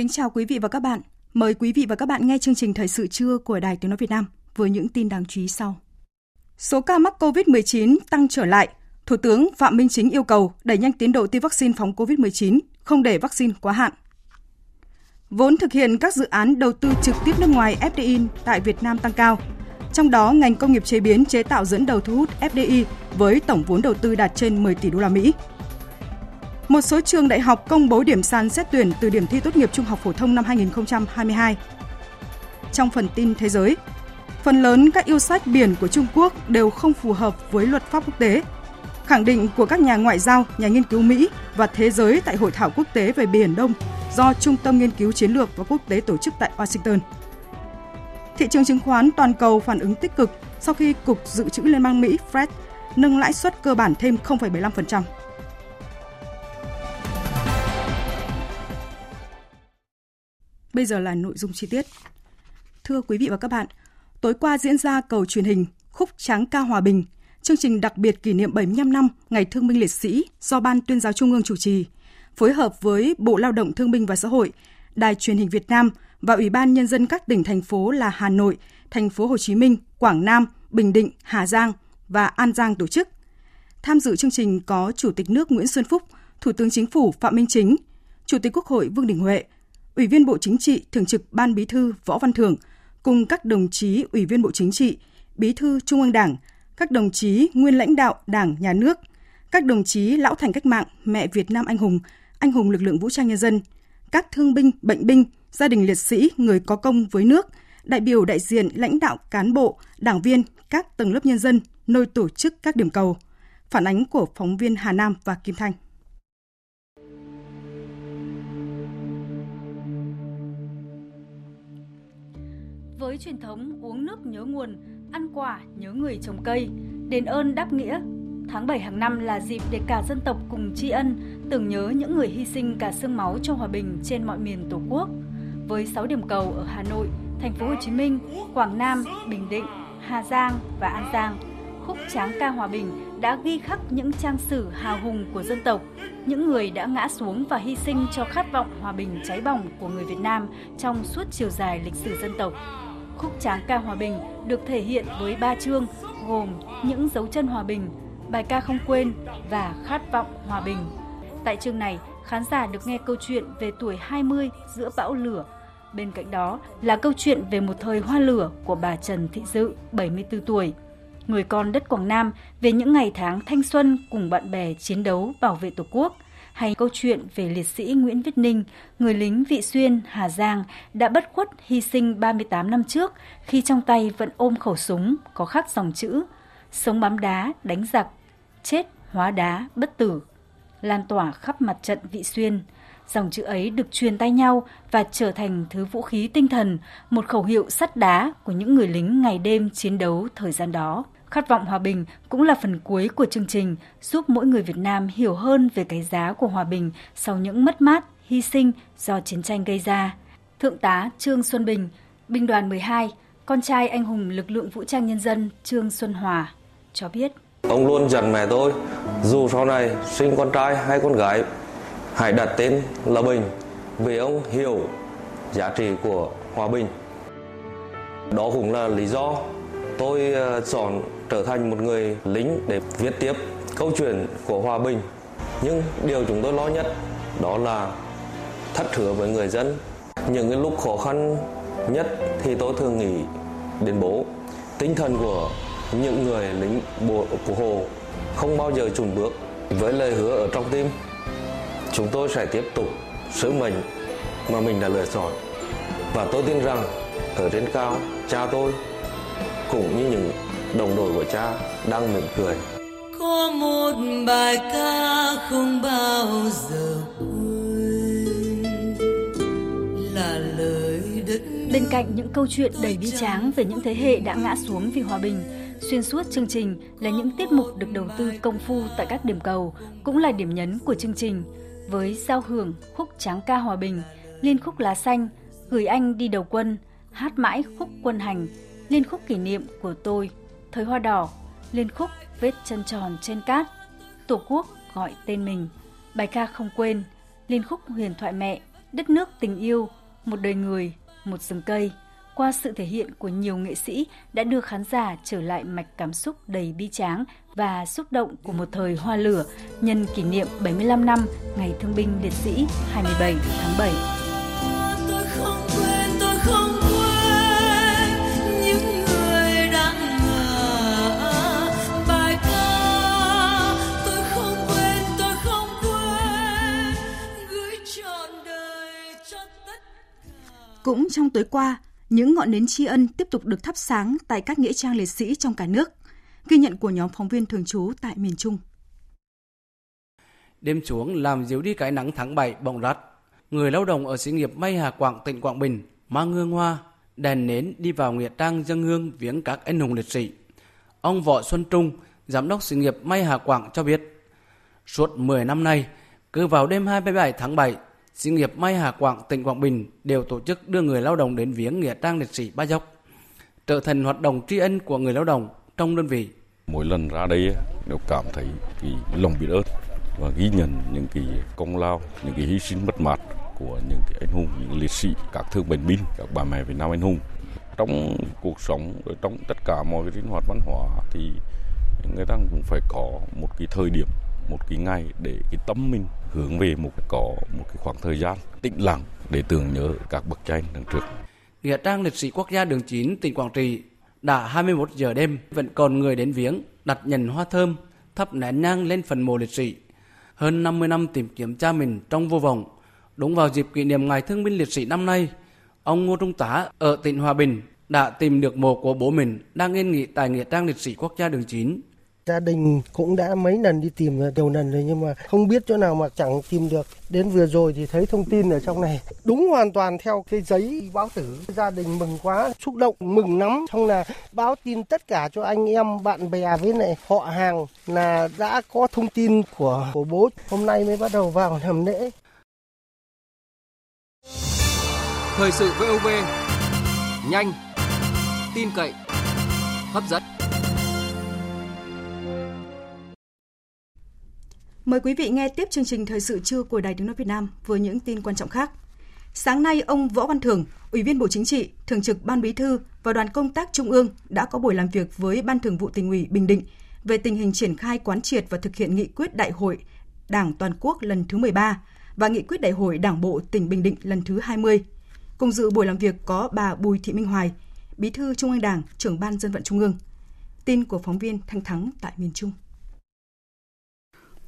Kính chào quý vị và các bạn. Mời quý vị và các bạn nghe chương trình Thời sự trưa của Đài Tiếng Nói Việt Nam với những tin đáng chú ý sau. Số ca mắc COVID-19 tăng trở lại. Thủ tướng Phạm Minh Chính yêu cầu đẩy nhanh tiến độ tiêm vaccine phòng COVID-19, không để vaccine quá hạn. Vốn thực hiện các dự án đầu tư trực tiếp nước ngoài FDI tại Việt Nam tăng cao. Trong đó, ngành công nghiệp chế biến chế tạo dẫn đầu thu hút FDI với tổng vốn đầu tư đạt trên 10 tỷ đô la Mỹ. Một số trường đại học công bố điểm sàn xét tuyển từ điểm thi tốt nghiệp trung học phổ thông năm 2022. Trong phần tin thế giới, phần lớn các yêu sách biển của Trung Quốc đều không phù hợp với luật pháp quốc tế. Khẳng định của các nhà ngoại giao, nhà nghiên cứu Mỹ và thế giới tại hội thảo quốc tế về Biển Đông do Trung tâm Nghiên cứu Chiến lược và Quốc tế tổ chức tại Washington. Thị trường chứng khoán toàn cầu phản ứng tích cực sau khi Cục Dự trữ Liên bang Mỹ Fed nâng lãi suất cơ bản thêm 0,75%. Bây giờ là nội dung chi tiết. Thưa quý vị và các bạn, tối qua diễn ra cầu truyền hình Khúc Tráng ca Hòa Bình, chương trình đặc biệt kỷ niệm 75 năm Ngày Thương binh Liệt sĩ do Ban Tuyên giáo Trung ương chủ trì, phối hợp với Bộ Lao động Thương binh và Xã hội, Đài truyền hình Việt Nam và Ủy ban nhân dân các tỉnh thành phố là Hà Nội, thành phố Hồ Chí Minh, Quảng Nam, Bình Định, Hà Giang và An Giang tổ chức. Tham dự chương trình có Chủ tịch nước Nguyễn Xuân Phúc, Thủ tướng Chính phủ Phạm Minh Chính, Chủ tịch Quốc hội Vương Đình Huệ, Ủy viên Bộ Chính trị, Thường trực Ban Bí thư Võ Văn Thưởng cùng các đồng chí Ủy viên Bộ Chính trị, Bí thư Trung ương Đảng, các đồng chí nguyên lãnh đạo Đảng, Nhà nước, các đồng chí lão thành cách mạng, mẹ Việt Nam anh hùng, anh hùng lực lượng vũ trang nhân dân, các thương binh, bệnh binh, gia đình liệt sĩ, người có công với nước, đại biểu đại diện lãnh đạo cán bộ, đảng viên, các tầng lớp nhân dân nơi tổ chức các điểm cầu. Phản ánh của phóng viên Hà Nam và Kim Thanh. Với truyền thống uống nước nhớ nguồn, ăn quả nhớ người trồng cây, đền ơn đáp nghĩa, tháng 7 hàng năm là dịp để cả dân tộc cùng tri ân, tưởng nhớ những người hy sinh cả xương máu cho hòa bình trên mọi miền Tổ quốc. Với 6 điểm cầu ở Hà Nội, thành phố Hồ Chí Minh, Quảng Nam, Bình Định, Hà Giang và An Giang, khúc Tráng ca hòa bình đã ghi khắc những trang sử hào hùng của dân tộc, những người đã ngã xuống và hy sinh cho khát vọng hòa bình cháy bỏng của người Việt Nam trong suốt chiều dài lịch sử dân tộc. Khúc Tráng ca hòa bình được thể hiện với ba chương gồm Những dấu chân hòa bình, Bài ca không quên và Khát vọng hòa bình. Tại chương này, khán giả được nghe câu chuyện về tuổi 20 giữa bão lửa. Bên cạnh đó là câu chuyện về một thời hoa lửa của bà Trần Thị Dự, 74 tuổi. Người con đất Quảng Nam về những ngày tháng thanh xuân cùng bạn bè chiến đấu bảo vệ Tổ quốc – hay câu chuyện về liệt sĩ Nguyễn Viết Ninh, người lính Vị Xuyên, Hà Giang đã bất khuất hy sinh 38 năm trước khi trong tay vẫn ôm khẩu súng có khắc dòng chữ Sống bám đá, đánh giặc, chết hóa đá, bất tử, lan tỏa khắp mặt trận Vị Xuyên. Dòng chữ ấy được truyền tay nhau và trở thành thứ vũ khí tinh thần, một khẩu hiệu sắt đá của những người lính ngày đêm chiến đấu thời gian đó. Khát vọng hòa bình cũng là phần cuối của chương trình, giúp mỗi người Việt Nam hiểu hơn về cái giá của hòa bình sau những mất mát, hy sinh do chiến tranh gây ra. Thượng tá Trương Xuân Bình, binh đoàn 12, con trai anh hùng lực lượng vũ trang nhân dân Trương Xuân Hòa, cho biết. Ông luôn dặn mẹ tôi, dù sau này sinh con trai hay con gái, hãy đặt tên là Bình, vì ông hiểu giá trị của hòa bình. Đó cũng là lý do tôi ờ, chọn trở thành một người lính để viết tiếp câu chuyện của hòa bình. Nhưng điều chúng tôi lo nhất đó là thất hứa với người dân. Những cái lúc khó khăn nhất thì tôi thường nghĩ đến bố. Tinh thần của những người lính bộ, của hồ không bao giờ chùn bước. Với lời hứa ở trong tim, chúng tôi sẽ tiếp tục sứ mệnh mà mình đã lựa chọn. Và tôi tin rằng ở trên cao, cha tôi cũng như những đồng đội của cha đang mỉm cười có một bài ca không bao giờ quên là lời đất Bên cạnh những câu chuyện đầy bi tráng về những thế hệ đã ngã xuống vì hòa bình, xuyên suốt chương trình là những tiết mục được đầu tư công phu tại các điểm cầu, cũng là điểm nhấn của chương trình. Với giao hưởng khúc tráng ca hòa bình, liên khúc lá xanh, gửi anh đi đầu quân, hát mãi khúc quân hành, liên khúc kỷ niệm của tôi, thời hoa đỏ, liên khúc vết chân tròn trên cát, tổ quốc gọi tên mình, bài ca không quên, liên khúc huyền thoại mẹ, đất nước tình yêu, một đời người, một rừng cây. Qua sự thể hiện của nhiều nghệ sĩ đã đưa khán giả trở lại mạch cảm xúc đầy bi tráng và xúc động của một thời hoa lửa nhân kỷ niệm 75 năm Ngày Thương binh Liệt sĩ 27 tháng 7. Cũng trong tối qua, những ngọn nến tri ân tiếp tục được thắp sáng tại các nghĩa trang liệt sĩ trong cả nước. Ghi nhận của nhóm phóng viên thường trú tại miền Trung. Đêm xuống làm dịu đi cái nắng tháng 7 bỗng rát. Người lao động ở xí nghiệp May Hà Quảng, tỉnh Quảng Bình mang hương hoa, đèn nến đi vào nghĩa trang dân hương viếng các anh hùng liệt sĩ. Ông Võ Xuân Trung, giám đốc xí nghiệp May Hà Quảng cho biết, suốt 10 năm nay, cứ vào đêm 27 tháng 7, xí nghiệp May Hà Quảng, tỉnh Quảng Bình đều tổ chức đưa người lao động đến viếng nghĩa trang liệt sĩ Ba Dốc, trở thành hoạt động tri ân của người lao động trong đơn vị. mỗi lần ra đây đều cảm thấy cái lòng biết ơn và ghi nhận những cái công lao những cái hy sinh mất mát của những cái anh hùng những liệt sĩ các thương bệnh binh các bà mẹ Việt Nam anh hùng trong cuộc sống ở trong tất cả mọi cái sinh hoạt văn hóa thì người ta cũng phải có một cái thời điểm một cái ngày để cái tâm mình hướng về một cái có một cái khoảng thời gian tĩnh lặng để tưởng nhớ các bậc cha anh đằng trước Nghĩa trang liệt sĩ quốc gia đường 9 tỉnh Quảng Trị đã 21 giờ đêm vẫn còn người đến viếng, đặt nhành hoa thơm, thắp nén nhang lên phần mộ liệt sĩ. Hơn 50 năm tìm kiếm cha mình trong vô vọng. Đúng vào dịp kỷ niệm Ngày Thương binh Liệt sĩ năm nay, ông Ngô Trung Tá ở tỉnh Hòa Bình đã tìm được mộ của bố mình đang yên nghỉ tại Nghĩa trang liệt sĩ quốc gia đường 9. Gia đình cũng đã mấy lần đi tìm rồi, nhiều lần rồi nhưng mà không biết chỗ nào mà chẳng tìm được. Đến vừa rồi thì thấy thông tin ở trong này. Đúng hoàn toàn theo cái giấy báo tử. Gia đình mừng quá, xúc động, mừng lắm. Xong là báo tin tất cả cho anh em, bạn bè với lại họ hàng là đã có thông tin của của bố. Hôm nay mới bắt đầu vào làm lễ. Thời sự VOV nhanh, tin cậy, hấp dẫn. Mời quý vị nghe tiếp chương trình thời sự trưa của Đài Tiếng nói Việt Nam với những tin quan trọng khác. Sáng nay, ông Võ Văn Thưởng, Ủy viên Bộ Chính trị, Thường trực Ban Bí thư và đoàn công tác Trung ương đã có buổi làm việc với Ban Thường vụ Tỉnh ủy Bình Định về tình hình triển khai quán triệt và thực hiện nghị quyết Đại hội Đảng toàn quốc lần thứ 13 và nghị quyết Đại hội Đảng bộ tỉnh Bình Định lần thứ 20. Cùng dự buổi làm việc có bà Bùi Thị Minh Hoài, Bí thư Trung ương Đảng, trưởng Ban Dân vận Trung ương. Tin của phóng viên Thanh Thắng tại miền Trung.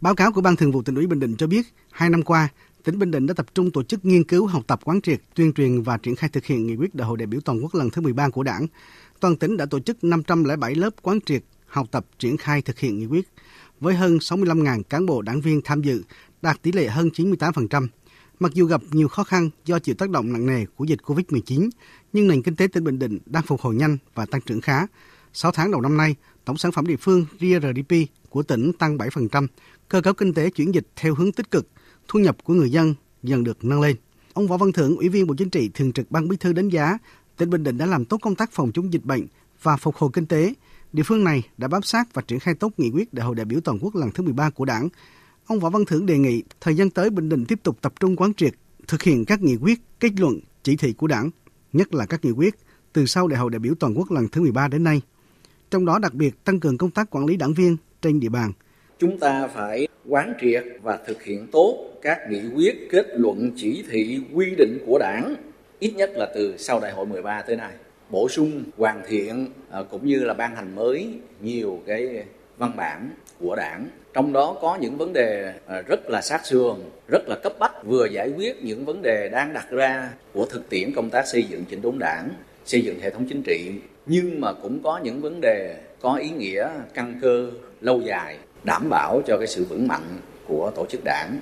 Báo cáo của Ban Thường vụ tỉnh ủy Bình Định cho biết, hai năm qua, tỉnh Bình Định đã tập trung tổ chức nghiên cứu, học tập quán triệt, tuyên truyền và triển khai thực hiện nghị quyết Đại hội đại biểu toàn quốc lần thứ 13 của Đảng. Toàn tỉnh đã tổ chức 507 lớp quán triệt, học tập, triển khai thực hiện nghị quyết với hơn 65.000 cán bộ đảng viên tham dự, đạt tỷ lệ hơn 98%. Mặc dù gặp nhiều khó khăn do chịu tác động nặng nề của dịch COVID-19, nhưng nền kinh tế tỉnh Bình Định đang phục hồi nhanh và tăng trưởng khá. 6 tháng đầu năm nay, tổng sản phẩm địa phương GRDP của tỉnh tăng 7%, cơ cấu kinh tế chuyển dịch theo hướng tích cực, thu nhập của người dân dần được nâng lên. Ông Võ Văn Thưởng, Ủy viên Bộ Chính trị, Thường trực Ban Bí thư đánh giá, tỉnh Bình Định đã làm tốt công tác phòng chống dịch bệnh và phục hồi kinh tế. Địa phương này đã bám sát và triển khai tốt nghị quyết Đại hội đại biểu toàn quốc lần thứ 13 của Đảng. Ông Võ Văn Thưởng đề nghị thời gian tới Bình Định tiếp tục tập trung quán triệt, thực hiện các nghị quyết, kết luận, chỉ thị của Đảng, nhất là các nghị quyết từ sau Đại hội đại biểu toàn quốc lần thứ 13 đến nay. Trong đó đặc biệt tăng cường công tác quản lý đảng viên trên địa bàn, chúng ta phải quán triệt và thực hiện tốt các nghị quyết, kết luận, chỉ thị, quy định của Đảng, ít nhất là từ sau đại hội 13 tới nay. Bổ sung, hoàn thiện à, cũng như là ban hành mới nhiều cái văn bản của đảng trong đó có những vấn đề à, rất là sát sườn rất là cấp bách vừa giải quyết những vấn đề đang đặt ra của thực tiễn công tác xây dựng chỉnh đốn đảng xây dựng hệ thống chính trị nhưng mà cũng có những vấn đề có ý nghĩa căn cơ lâu dài đảm bảo cho cái sự vững mạnh của tổ chức đảng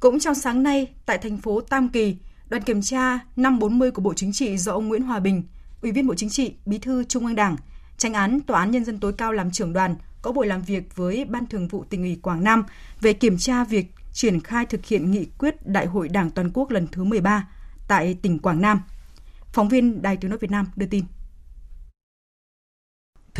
cũng trong sáng nay, tại thành phố Tam Kỳ, đoàn kiểm tra 540 của Bộ Chính trị do ông Nguyễn Hòa Bình, Ủy viên Bộ Chính trị, Bí thư Trung ương Đảng, tranh án Tòa án Nhân dân tối cao làm trưởng đoàn có buổi làm việc với Ban Thường vụ tỉnh ủy Quảng Nam về kiểm tra việc triển khai thực hiện nghị quyết Đại hội Đảng toàn quốc lần thứ 13 tại tỉnh Quảng Nam. Phóng viên Đài Tiếng nói Việt Nam đưa tin.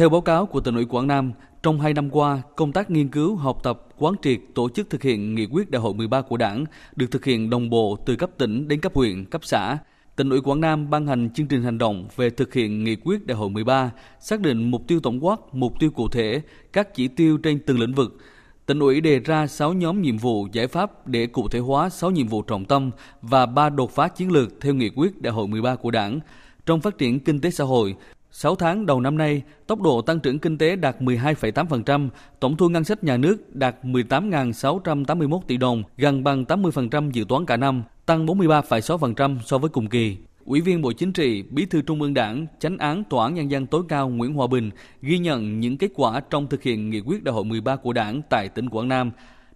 Theo báo cáo của tỉnh ủy Quảng Nam, trong hai năm qua, công tác nghiên cứu, học tập, quán triệt, tổ chức thực hiện nghị quyết đại hội 13 của Đảng được thực hiện đồng bộ từ cấp tỉnh đến cấp huyện, cấp xã. Tỉnh ủy Quảng Nam ban hành chương trình hành động về thực hiện nghị quyết đại hội 13, xác định mục tiêu tổng quát, mục tiêu cụ thể, các chỉ tiêu trên từng lĩnh vực. Tỉnh ủy đề ra 6 nhóm nhiệm vụ giải pháp để cụ thể hóa 6 nhiệm vụ trọng tâm và 3 đột phá chiến lược theo nghị quyết đại hội 13 của Đảng. Trong phát triển kinh tế xã hội, 6 tháng đầu năm nay, tốc độ tăng trưởng kinh tế đạt 12,8%, tổng thu ngân sách nhà nước đạt 18.681 tỷ đồng, gần bằng 80% dự toán cả năm, tăng 43,6% so với cùng kỳ. Ủy viên Bộ Chính trị, Bí thư Trung ương Đảng, Chánh án Tòa án Nhân dân tối cao Nguyễn Hòa Bình ghi nhận những kết quả trong thực hiện nghị quyết đại hội 13 của Đảng tại tỉnh Quảng Nam,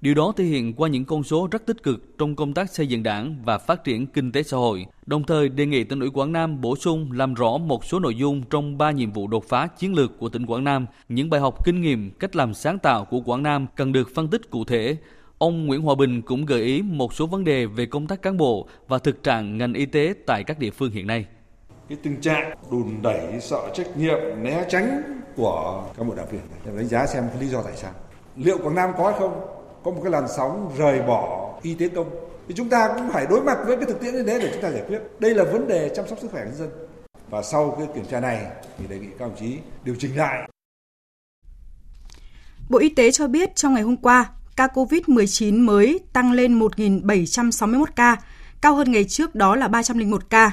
Điều đó thể hiện qua những con số rất tích cực trong công tác xây dựng đảng và phát triển kinh tế xã hội. Đồng thời đề nghị tỉnh ủy Quảng Nam bổ sung làm rõ một số nội dung trong ba nhiệm vụ đột phá chiến lược của tỉnh Quảng Nam, những bài học kinh nghiệm, cách làm sáng tạo của Quảng Nam cần được phân tích cụ thể. Ông Nguyễn Hòa Bình cũng gợi ý một số vấn đề về công tác cán bộ và thực trạng ngành y tế tại các địa phương hiện nay. Cái tình trạng đùn đẩy, sợ trách nhiệm, né tránh của các bộ đảng viên em đánh giá xem lý do tại sao. Liệu Quảng Nam có hay không? Có một cái làn sóng rời bỏ y tế công. Thì chúng ta cũng phải đối mặt với cái thực tiễn như thế để chúng ta giải quyết. Đây là vấn đề chăm sóc sức khỏe nhân dân. Và sau cái kiểm tra này thì đề nghị các đồng chí điều chỉnh lại. Bộ Y tế cho biết trong ngày hôm qua, ca COVID-19 mới tăng lên 1.761 ca, cao hơn ngày trước đó là 301 ca.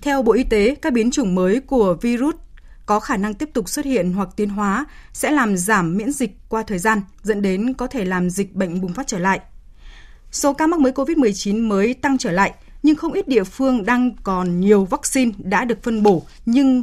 Theo Bộ Y tế, các biến chủng mới của virus có khả năng tiếp tục xuất hiện hoặc tiến hóa sẽ làm giảm miễn dịch qua thời gian, dẫn đến có thể làm dịch bệnh bùng phát trở lại. Số ca mắc mới COVID-19 mới tăng trở lại, nhưng không ít địa phương đang còn nhiều vaccine đã được phân bổ nhưng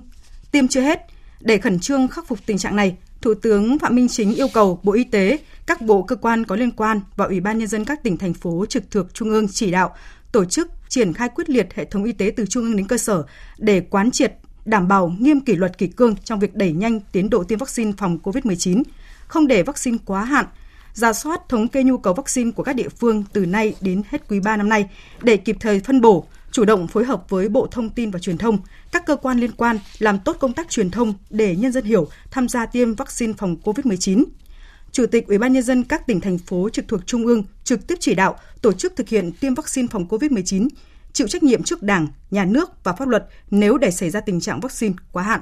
tiêm chưa hết. Để khẩn trương khắc phục tình trạng này, Thủ tướng Phạm Minh Chính yêu cầu Bộ Y tế, các bộ cơ quan có liên quan và Ủy ban Nhân dân các tỉnh, thành phố trực thuộc Trung ương chỉ đạo tổ chức triển khai quyết liệt hệ thống y tế từ trung ương đến cơ sở để quán triệt đảm bảo nghiêm kỷ luật kỷ cương trong việc đẩy nhanh tiến độ tiêm vaccine phòng COVID-19, không để vaccine quá hạn, ra soát thống kê nhu cầu vaccine của các địa phương từ nay đến hết quý 3 năm nay để kịp thời phân bổ, chủ động phối hợp với Bộ Thông tin và Truyền thông, các cơ quan liên quan làm tốt công tác truyền thông để nhân dân hiểu tham gia tiêm vaccine phòng COVID-19. Chủ tịch Ủy ban nhân dân các tỉnh thành phố trực thuộc trung ương trực tiếp chỉ đạo tổ chức thực hiện tiêm vaccine phòng COVID-19 chịu trách nhiệm trước Đảng, Nhà nước và pháp luật nếu để xảy ra tình trạng vaccine quá hạn.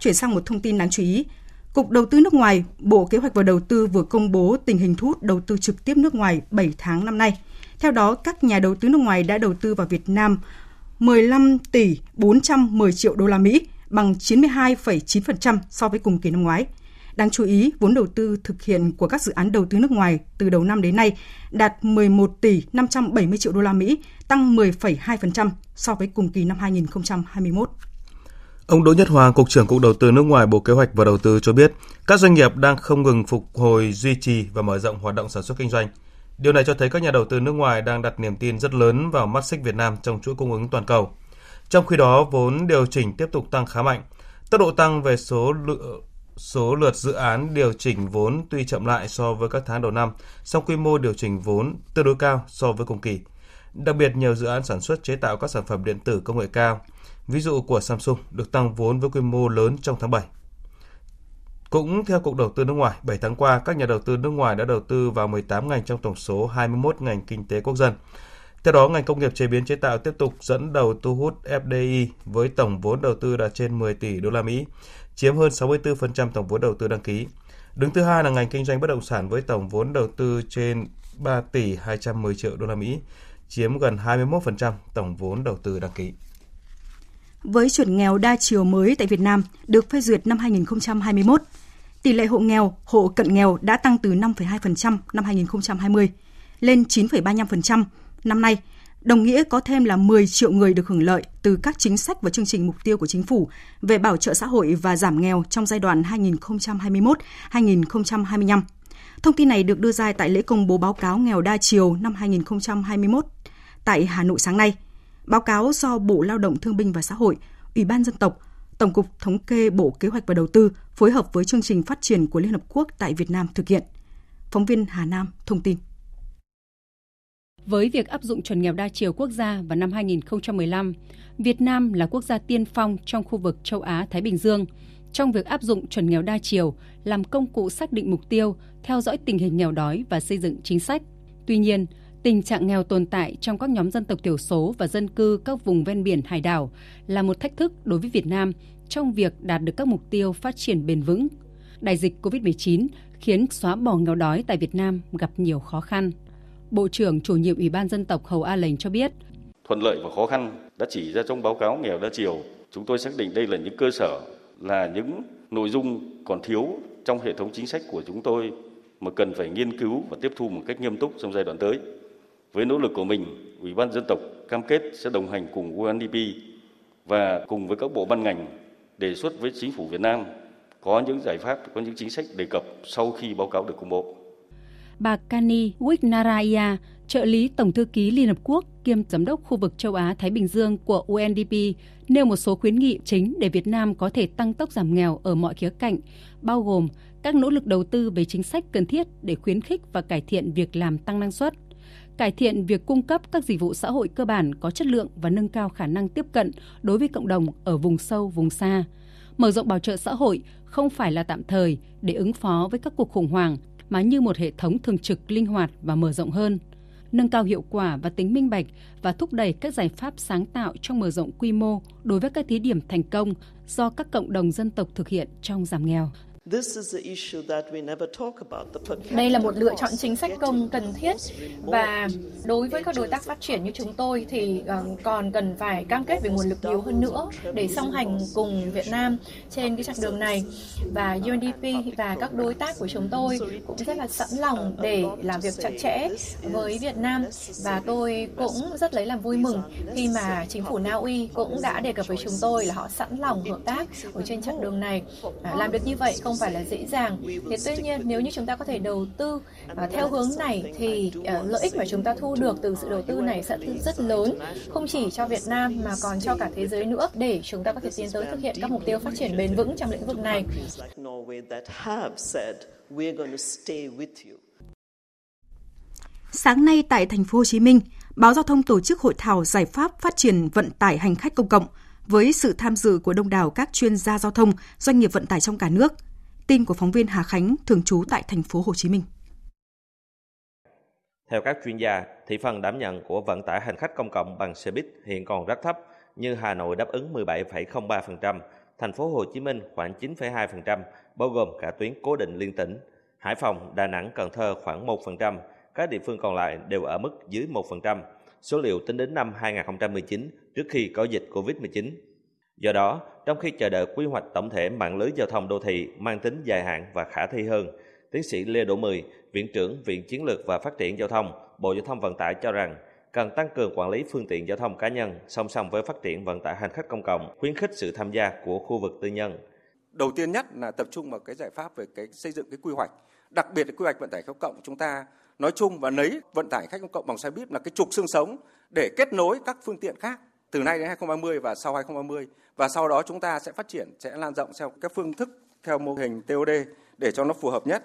Chuyển sang một thông tin đáng chú ý, Cục Đầu tư nước ngoài, Bộ Kế hoạch và Đầu tư vừa công bố tình hình thu hút đầu tư trực tiếp nước ngoài 7 tháng năm nay. Theo đó, các nhà đầu tư nước ngoài đã đầu tư vào Việt Nam 15 tỷ 410 triệu đô la Mỹ, bằng 92,9% so với cùng kỳ năm ngoái. Đáng chú ý, vốn đầu tư thực hiện của các dự án đầu tư nước ngoài từ đầu năm đến nay đạt 11 tỷ 570 triệu đô la Mỹ, tăng 10,2% so với cùng kỳ năm 2021. Ông Đỗ Nhất Hoàng, Cục trưởng Cục Đầu tư nước ngoài Bộ Kế hoạch và Đầu tư cho biết, các doanh nghiệp đang không ngừng phục hồi, duy trì và mở rộng hoạt động sản xuất kinh doanh. Điều này cho thấy các nhà đầu tư nước ngoài đang đặt niềm tin rất lớn vào mắt xích Việt Nam trong chuỗi cung ứng toàn cầu. Trong khi đó, vốn điều chỉnh tiếp tục tăng khá mạnh. Tốc độ tăng về số lượng số lượt dự án điều chỉnh vốn tuy chậm lại so với các tháng đầu năm, song quy mô điều chỉnh vốn tương đối cao so với cùng kỳ. Đặc biệt, nhiều dự án sản xuất chế tạo các sản phẩm điện tử công nghệ cao, ví dụ của Samsung, được tăng vốn với quy mô lớn trong tháng 7. Cũng theo Cục Đầu tư nước ngoài, 7 tháng qua, các nhà đầu tư nước ngoài đã đầu tư vào 18 ngành trong tổng số 21 ngành kinh tế quốc dân. Theo đó, ngành công nghiệp chế biến chế tạo tiếp tục dẫn đầu thu hút FDI với tổng vốn đầu tư đạt trên 10 tỷ đô la Mỹ, chiếm hơn 64% tổng vốn đầu tư đăng ký. Đứng thứ hai là ngành kinh doanh bất động sản với tổng vốn đầu tư trên 3 tỷ 210 triệu đô la Mỹ, chiếm gần 21% tổng vốn đầu tư đăng ký. với chuẩn nghèo đa chiều mới tại Việt Nam được phê duyệt năm 2021. Tỷ lệ hộ nghèo, hộ cận nghèo đã tăng từ 5,2% năm 2020 lên 9,35% năm nay, đồng nghĩa có thêm là 10 triệu người được hưởng lợi từ các chính sách và chương trình mục tiêu của chính phủ về bảo trợ xã hội và giảm nghèo trong giai đoạn 2021-2025. Thông tin này được đưa ra tại lễ công bố báo cáo nghèo đa chiều năm 2021 tại Hà Nội sáng nay. Báo cáo do Bộ Lao động Thương binh và Xã hội, Ủy ban dân tộc, Tổng cục Thống kê Bộ Kế hoạch và Đầu tư phối hợp với chương trình phát triển của Liên Hợp Quốc tại Việt Nam thực hiện. Phóng viên Hà Nam thông tin. Với việc áp dụng chuẩn nghèo đa chiều quốc gia vào năm 2015, Việt Nam là quốc gia tiên phong trong khu vực châu Á-Thái Bình Dương trong việc áp dụng chuẩn nghèo đa chiều làm công cụ xác định mục tiêu, theo dõi tình hình nghèo đói và xây dựng chính sách. Tuy nhiên, tình trạng nghèo tồn tại trong các nhóm dân tộc thiểu số và dân cư các vùng ven biển hải đảo là một thách thức đối với Việt Nam trong việc đạt được các mục tiêu phát triển bền vững. Đại dịch COVID-19 khiến xóa bỏ nghèo đói tại Việt Nam gặp nhiều khó khăn. Bộ trưởng chủ nhiệm Ủy ban dân tộc Hầu A Lệnh cho biết. Thuận lợi và khó khăn đã chỉ ra trong báo cáo nghèo đa chiều. Chúng tôi xác định đây là những cơ sở, là những nội dung còn thiếu trong hệ thống chính sách của chúng tôi mà cần phải nghiên cứu và tiếp thu một cách nghiêm túc trong giai đoạn tới. Với nỗ lực của mình, Ủy ban dân tộc cam kết sẽ đồng hành cùng UNDP và cùng với các bộ ban ngành đề xuất với chính phủ Việt Nam có những giải pháp, có những chính sách đề cập sau khi báo cáo được công bố. Bà Kani Wignaraya, trợ lý Tổng thư ký Liên Hợp Quốc kiêm giám đốc khu vực châu Á-Thái Bình Dương của UNDP, nêu một số khuyến nghị chính để Việt Nam có thể tăng tốc giảm nghèo ở mọi khía cạnh, bao gồm các nỗ lực đầu tư về chính sách cần thiết để khuyến khích và cải thiện việc làm tăng năng suất, cải thiện việc cung cấp các dịch vụ xã hội cơ bản có chất lượng và nâng cao khả năng tiếp cận đối với cộng đồng ở vùng sâu, vùng xa. Mở rộng bảo trợ xã hội không phải là tạm thời để ứng phó với các cuộc khủng hoảng mà như một hệ thống thường trực linh hoạt và mở rộng hơn, nâng cao hiệu quả và tính minh bạch và thúc đẩy các giải pháp sáng tạo trong mở rộng quy mô đối với các thí điểm thành công do các cộng đồng dân tộc thực hiện trong giảm nghèo. Đây là một lựa chọn chính sách công cần thiết. và đối với các đối tác phát triển như chúng tôi thì ờ, còn cần phải cam kết về nguồn lực nhiều hơn nữa để song hành cùng Việt Nam trên cái chặng đường này. Và UNDP và các đối tác của chúng tôi cũng rất là sẵn lòng để làm việc chặt chẽ với Việt Nam. Và tôi cũng rất lấy làm vui mừng khi mà chính phủ Na Uy cũng đã đề cập với chúng tôi là họ sẵn lòng hợp tác ở trên chặng đường này. À, làm được như vậy không phải là dễ dàng Thế tuy nhiên nếu như chúng ta có thể đầu tư uh, theo hướng này thì uh, lợi ích mà chúng ta thu được từ sự đầu tư này sẽ rất lớn không chỉ cho Việt Nam mà còn cho cả thế giới nữa để chúng ta có thể tiến tới thực hiện các mục tiêu phát triển bền vững trong lĩnh vực này. Sáng nay tại thành phố Hồ Chí Minh, Báo Giao thông tổ chức hội thảo giải pháp phát triển vận tải hành khách công cộng với sự tham dự của đông đảo các chuyên gia giao thông, doanh nghiệp vận tải trong cả nước. Tin của phóng viên Hà Khánh thường trú tại thành phố Hồ Chí Minh. Theo các chuyên gia, thị phần đảm nhận của vận tải hành khách công cộng bằng xe buýt hiện còn rất thấp, như Hà Nội đáp ứng 17,03%, thành phố Hồ Chí Minh khoảng 9,2%, bao gồm cả tuyến cố định liên tỉnh. Hải Phòng, Đà Nẵng, Cần Thơ khoảng 1%, các địa phương còn lại đều ở mức dưới 1%. Số liệu tính đến năm 2019 trước khi có dịch Covid-19. Do đó, trong khi chờ đợi quy hoạch tổng thể mạng lưới giao thông đô thị mang tính dài hạn và khả thi hơn, tiến sĩ Lê Đỗ Mười, Viện trưởng Viện Chiến lược và Phát triển Giao thông, Bộ Giao thông Vận tải cho rằng cần tăng cường quản lý phương tiện giao thông cá nhân song song với phát triển vận tải hành khách công cộng, khuyến khích sự tham gia của khu vực tư nhân. Đầu tiên nhất là tập trung vào cái giải pháp về cái xây dựng cái quy hoạch, đặc biệt là quy hoạch vận tải công cộng chúng ta nói chung và lấy vận tải khách công cộng bằng xe buýt là cái trục xương sống để kết nối các phương tiện khác từ nay đến 2030 và sau 2030 và sau đó chúng ta sẽ phát triển sẽ lan rộng theo các phương thức theo mô hình TOD để cho nó phù hợp nhất.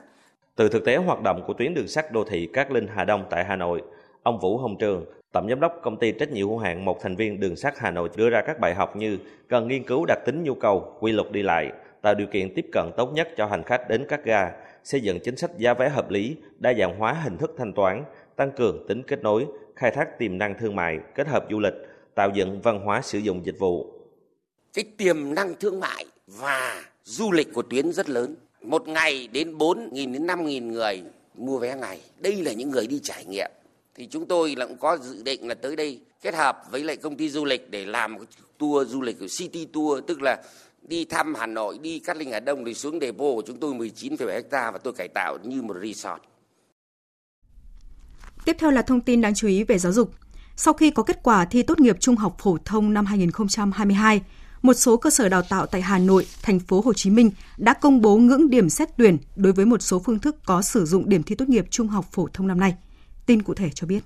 Từ thực tế hoạt động của tuyến đường sắt đô thị Cát Linh Hà Đông tại Hà Nội, ông Vũ Hồng Trường, tổng giám đốc công ty trách nhiệm hữu hạn một thành viên đường sắt Hà Nội đưa ra các bài học như cần nghiên cứu đặc tính nhu cầu, quy luật đi lại, tạo điều kiện tiếp cận tốt nhất cho hành khách đến các ga, xây dựng chính sách giá vé hợp lý, đa dạng hóa hình thức thanh toán, tăng cường tính kết nối, khai thác tiềm năng thương mại, kết hợp du lịch, tạo dựng văn hóa sử dụng dịch vụ. Cái tiềm năng thương mại và du lịch của tuyến rất lớn. Một ngày đến 4.000 đến 5.000 người mua vé ngày. Đây là những người đi trải nghiệm. thì chúng tôi là cũng có dự định là tới đây kết hợp với lại công ty du lịch để làm tour du lịch của City Tour tức là đi thăm Hà Nội, đi Cát Linh Hà Đông thì xuống depot của chúng tôi 19,7 ha và tôi cải tạo như một resort. Tiếp theo là thông tin đáng chú ý về giáo dục. Sau khi có kết quả thi tốt nghiệp trung học phổ thông năm 2022, một số cơ sở đào tạo tại Hà Nội, thành phố Hồ Chí Minh đã công bố ngưỡng điểm xét tuyển đối với một số phương thức có sử dụng điểm thi tốt nghiệp trung học phổ thông năm nay. Tin cụ thể cho biết.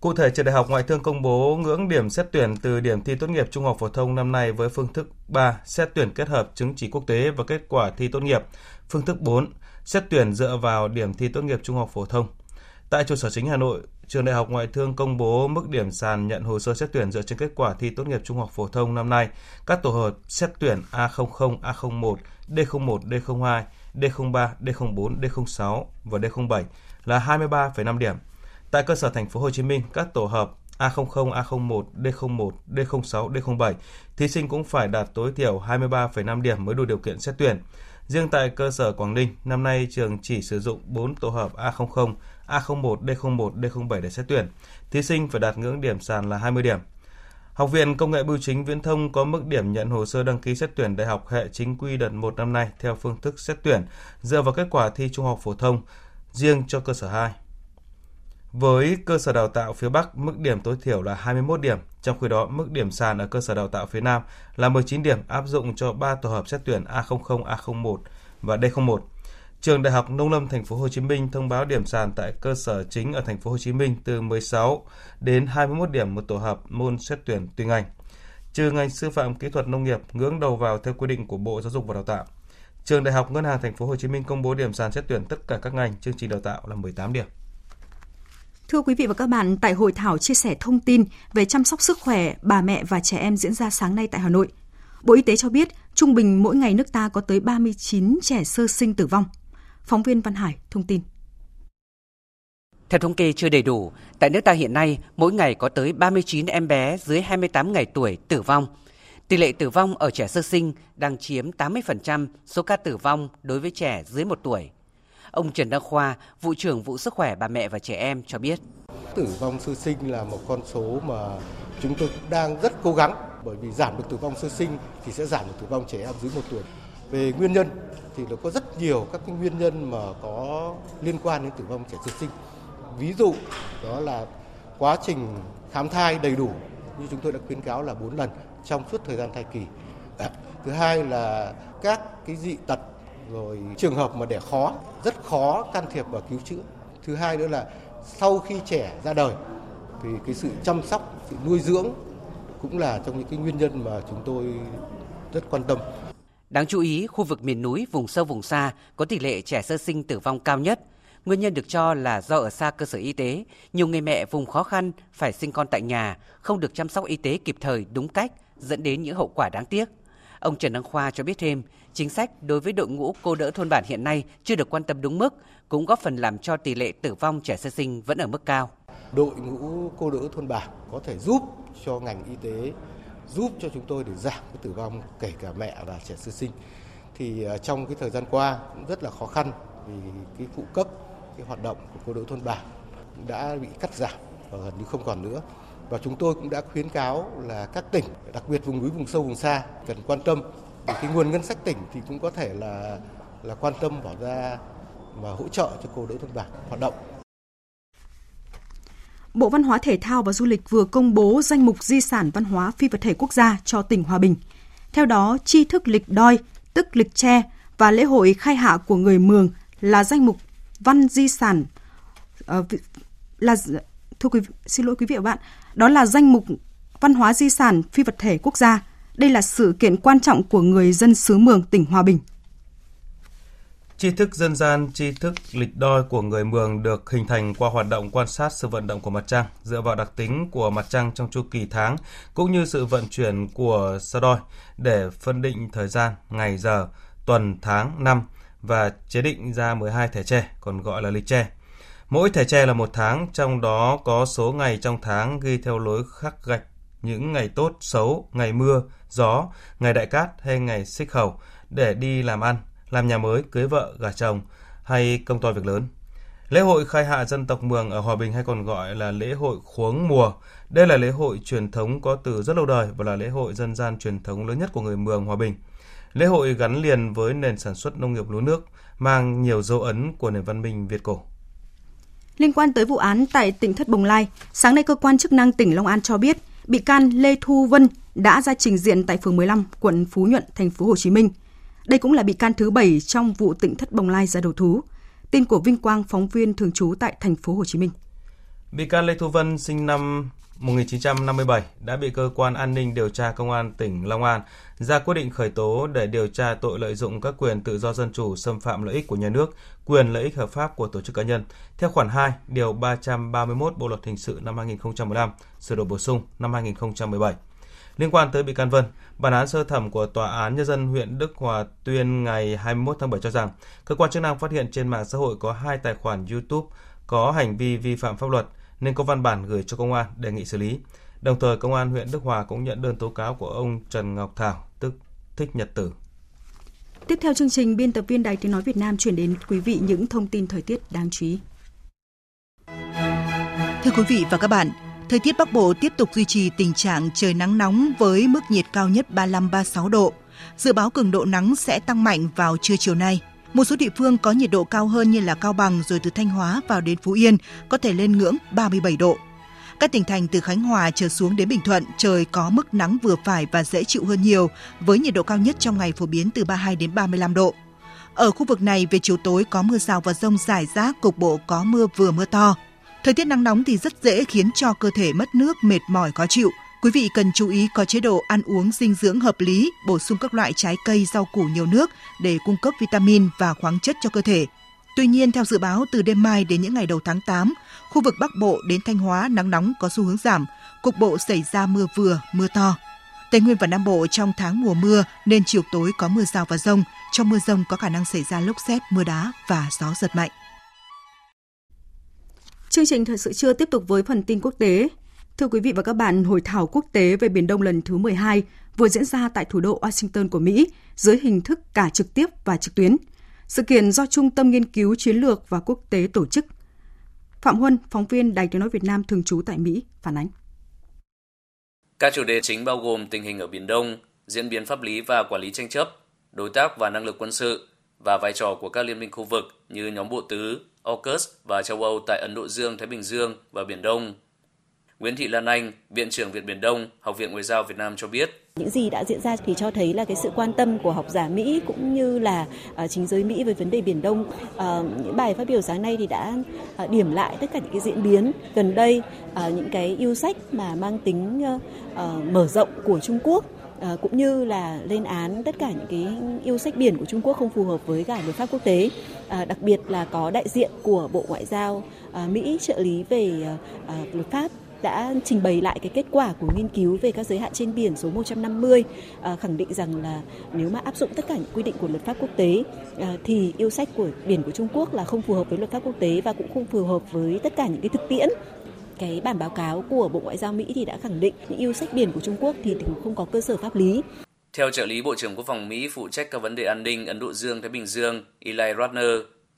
Cụ thể, Trường Đại học Ngoại thương công bố ngưỡng điểm xét tuyển từ điểm thi tốt nghiệp trung học phổ thông năm nay với phương thức 3, xét tuyển kết hợp chứng chỉ quốc tế và kết quả thi tốt nghiệp. Phương thức 4, xét tuyển dựa vào điểm thi tốt nghiệp trung học phổ thông. Tại trụ sở chính Hà Nội, Trường Đại học Ngoại thương công bố mức điểm sàn nhận hồ sơ xét tuyển dựa trên kết quả thi tốt nghiệp trung học phổ thông năm nay. Các tổ hợp xét tuyển A00, A01, D01, D02, D03, D04, D06 và D07 là 23,5 điểm. Tại cơ sở thành phố Hồ Chí Minh, các tổ hợp A00, A01, D01, D06, D07, thí sinh cũng phải đạt tối thiểu 23,5 điểm mới đủ điều kiện xét tuyển. Riêng tại cơ sở Quảng Ninh, năm nay trường chỉ sử dụng 4 tổ hợp A00, A01, D01, D07 để xét tuyển. Thí sinh phải đạt ngưỡng điểm sàn là 20 điểm. Học viện Công nghệ Bưu chính Viễn thông có mức điểm nhận hồ sơ đăng ký xét tuyển đại học hệ chính quy đợt 1 năm nay theo phương thức xét tuyển dựa vào kết quả thi trung học phổ thông riêng cho cơ sở 2. Với cơ sở đào tạo phía Bắc, mức điểm tối thiểu là 21 điểm, trong khi đó mức điểm sàn ở cơ sở đào tạo phía Nam là 19 điểm áp dụng cho 3 tổ hợp xét tuyển A00, A01 và D01. Trường Đại học Nông lâm Thành phố Hồ Chí Minh thông báo điểm sàn tại cơ sở chính ở Thành phố Hồ Chí Minh từ 16 đến 21 điểm một tổ hợp môn xét tuyển tùy ngành. Trừ ngành sư phạm kỹ thuật nông nghiệp ngưỡng đầu vào theo quy định của Bộ Giáo dục và Đào tạo. Trường Đại học Ngân hàng Thành phố Hồ Chí Minh công bố điểm sàn xét tuyển tất cả các ngành chương trình đào tạo là 18 điểm. Thưa quý vị và các bạn, tại hội thảo chia sẻ thông tin về chăm sóc sức khỏe bà mẹ và trẻ em diễn ra sáng nay tại Hà Nội, Bộ Y tế cho biết trung bình mỗi ngày nước ta có tới 39 trẻ sơ sinh tử vong. Phóng viên Văn Hải thông tin. Theo thống kê chưa đầy đủ, tại nước ta hiện nay mỗi ngày có tới 39 em bé dưới 28 ngày tuổi tử vong. Tỷ lệ tử vong ở trẻ sơ sinh đang chiếm 80% số ca tử vong đối với trẻ dưới 1 tuổi. Ông Trần Đăng Khoa, vụ trưởng vụ sức khỏe bà mẹ và trẻ em cho biết. Tử vong sơ sinh là một con số mà chúng tôi đang rất cố gắng bởi vì giảm được tử vong sơ sinh thì sẽ giảm được tử vong trẻ em dưới 1 tuổi. Về nguyên nhân thì nó có rất nhiều các cái nguyên nhân mà có liên quan đến tử vong trẻ sơ sinh. Ví dụ đó là quá trình khám thai đầy đủ như chúng tôi đã khuyến cáo là 4 lần trong suốt thời gian thai kỳ. À, thứ hai là các cái dị tật rồi trường hợp mà đẻ khó rất khó can thiệp và cứu chữa. Thứ hai nữa là sau khi trẻ ra đời thì cái sự chăm sóc, sự nuôi dưỡng cũng là trong những cái nguyên nhân mà chúng tôi rất quan tâm. Đáng chú ý, khu vực miền núi, vùng sâu vùng xa có tỷ lệ trẻ sơ sinh tử vong cao nhất. Nguyên nhân được cho là do ở xa cơ sở y tế, nhiều người mẹ vùng khó khăn phải sinh con tại nhà, không được chăm sóc y tế kịp thời đúng cách, dẫn đến những hậu quả đáng tiếc. Ông Trần Đăng Khoa cho biết thêm, chính sách đối với đội ngũ cô đỡ thôn bản hiện nay chưa được quan tâm đúng mức, cũng góp phần làm cho tỷ lệ tử vong trẻ sơ sinh vẫn ở mức cao. Đội ngũ cô đỡ thôn bản có thể giúp cho ngành y tế giúp cho chúng tôi để giảm cái tử vong kể cả mẹ và trẻ sơ sinh. Thì à, trong cái thời gian qua cũng rất là khó khăn vì cái phụ cấp cái hoạt động của cô đỡ thôn bản đã bị cắt giảm và gần như không còn nữa. Và chúng tôi cũng đã khuyến cáo là các tỉnh, đặc biệt vùng núi, vùng sâu, vùng xa cần quan tâm. Vì cái nguồn ngân sách tỉnh thì cũng có thể là là quan tâm bỏ ra và hỗ trợ cho cô đỡ thôn bản hoạt động. Bộ Văn hóa Thể thao và Du lịch vừa công bố danh mục di sản văn hóa phi vật thể quốc gia cho tỉnh Hòa Bình. Theo đó, chi thức lịch đoi, tức lịch tre và lễ hội khai hạ của người Mường là danh mục văn di sản uh, là thưa quý xin lỗi quý vị và bạn, đó là danh mục văn hóa di sản phi vật thể quốc gia. Đây là sự kiện quan trọng của người dân xứ Mường, tỉnh Hòa Bình. Tri thức dân gian, tri thức lịch đôi của người Mường được hình thành qua hoạt động quan sát sự vận động của mặt trăng, dựa vào đặc tính của mặt trăng trong chu kỳ tháng, cũng như sự vận chuyển của sao đôi để phân định thời gian, ngày giờ, tuần, tháng, năm và chế định ra 12 thẻ tre, còn gọi là lịch tre. Mỗi thẻ tre là một tháng, trong đó có số ngày trong tháng ghi theo lối khắc gạch những ngày tốt, xấu, ngày mưa, gió, ngày đại cát hay ngày xích hầu để đi làm ăn, làm nhà mới, cưới vợ, gả chồng hay công to việc lớn. Lễ hội khai hạ dân tộc Mường ở Hòa Bình hay còn gọi là lễ hội khuống mùa. Đây là lễ hội truyền thống có từ rất lâu đời và là lễ hội dân gian truyền thống lớn nhất của người Mường Hòa Bình. Lễ hội gắn liền với nền sản xuất nông nghiệp lúa nước, mang nhiều dấu ấn của nền văn minh Việt cổ. Liên quan tới vụ án tại tỉnh Thất Bồng Lai, sáng nay cơ quan chức năng tỉnh Long An cho biết, bị can Lê Thu Vân đã ra trình diện tại phường 15, quận Phú Nhuận, thành phố Hồ Chí Minh. Đây cũng là bị can thứ 7 trong vụ tỉnh Thất Bồng Lai ra đầu thú. Tin của Vinh Quang, phóng viên thường trú tại thành phố Hồ Chí Minh. Bị can Lê Thu Vân sinh năm 1957 đã bị cơ quan an ninh điều tra công an tỉnh Long An ra quyết định khởi tố để điều tra tội lợi dụng các quyền tự do dân chủ xâm phạm lợi ích của nhà nước, quyền lợi ích hợp pháp của tổ chức cá nhân theo khoản 2 điều 331 Bộ luật hình sự năm 2015, sửa đổi bổ sung năm 2017. Liên quan tới bị can Vân, bản án sơ thẩm của Tòa án Nhân dân huyện Đức Hòa tuyên ngày 21 tháng 7 cho rằng cơ quan chức năng phát hiện trên mạng xã hội có hai tài khoản YouTube có hành vi vi phạm pháp luật nên có văn bản gửi cho công an đề nghị xử lý. Đồng thời, công an huyện Đức Hòa cũng nhận đơn tố cáo của ông Trần Ngọc Thảo, tức Thích Nhật Tử. Tiếp theo chương trình, biên tập viên Đài Tiếng Nói Việt Nam chuyển đến quý vị những thông tin thời tiết đáng chú ý. Thưa quý vị và các bạn, thời tiết Bắc Bộ tiếp tục duy trì tình trạng trời nắng nóng với mức nhiệt cao nhất 35-36 độ. Dự báo cường độ nắng sẽ tăng mạnh vào trưa chiều nay. Một số địa phương có nhiệt độ cao hơn như là Cao Bằng rồi từ Thanh Hóa vào đến Phú Yên có thể lên ngưỡng 37 độ. Các tỉnh thành từ Khánh Hòa trở xuống đến Bình Thuận trời có mức nắng vừa phải và dễ chịu hơn nhiều với nhiệt độ cao nhất trong ngày phổ biến từ 32 đến 35 độ. Ở khu vực này về chiều tối có mưa rào và rông rải rác, cục bộ có mưa vừa mưa to. Thời tiết nắng nóng thì rất dễ khiến cho cơ thể mất nước, mệt mỏi khó chịu. Quý vị cần chú ý có chế độ ăn uống dinh dưỡng hợp lý, bổ sung các loại trái cây, rau củ nhiều nước để cung cấp vitamin và khoáng chất cho cơ thể. Tuy nhiên, theo dự báo từ đêm mai đến những ngày đầu tháng 8, khu vực Bắc Bộ đến Thanh Hóa nắng nóng có xu hướng giảm, cục bộ xảy ra mưa vừa, mưa to. Tây Nguyên và Nam Bộ trong tháng mùa mưa nên chiều tối có mưa rào và rông. Trong mưa rông có khả năng xảy ra lốc xét, mưa đá và gió giật mạnh. Chương trình thời sự trưa tiếp tục với phần tin quốc tế. Thưa quý vị và các bạn, hội thảo quốc tế về Biển Đông lần thứ 12 vừa diễn ra tại thủ đô Washington của Mỹ dưới hình thức cả trực tiếp và trực tuyến. Sự kiện do Trung tâm Nghiên cứu Chiến lược và Quốc tế tổ chức. Phạm Huân, phóng viên Đài Tiếng Nói Việt Nam thường trú tại Mỹ, phản ánh. Các chủ đề chính bao gồm tình hình ở Biển Đông, diễn biến pháp lý và quản lý tranh chấp, đối tác và năng lực quân sự và vai trò của các liên minh khu vực như nhóm bộ tứ, AUKUS và châu Âu tại Ấn Độ Dương, Thái Bình Dương và Biển Đông. Nguyễn Thị Lan Anh, Viện trưởng Viện Biển Đông, Học viện Ngoại giao Việt Nam cho biết. Những gì đã diễn ra thì cho thấy là cái sự quan tâm của học giả Mỹ cũng như là à, chính giới Mỹ về vấn đề Biển Đông. À, những bài phát biểu sáng nay thì đã à, điểm lại tất cả những cái diễn biến gần đây, những cái yêu sách mà mang tính ờ, ờ, mở rộng của Trung Quốc À, cũng như là lên án tất cả những cái yêu sách biển của Trung Quốc không phù hợp với cả luật pháp quốc tế. À, đặc biệt là có đại diện của Bộ Ngoại giao à, Mỹ trợ lý về à, à, luật pháp đã trình bày lại cái kết quả của nghiên cứu về các giới hạn trên biển số 150 à, khẳng định rằng là nếu mà áp dụng tất cả những quy định của luật pháp quốc tế à, thì yêu sách của biển của Trung Quốc là không phù hợp với luật pháp quốc tế và cũng không phù hợp với tất cả những cái thực tiễn cái bản báo cáo của Bộ Ngoại giao Mỹ thì đã khẳng định những yêu sách biển của Trung Quốc thì không có cơ sở pháp lý. Theo trợ lý Bộ trưởng Quốc phòng Mỹ phụ trách các vấn đề an ninh Ấn Độ Dương-Thái Bình Dương, Eli Ratner,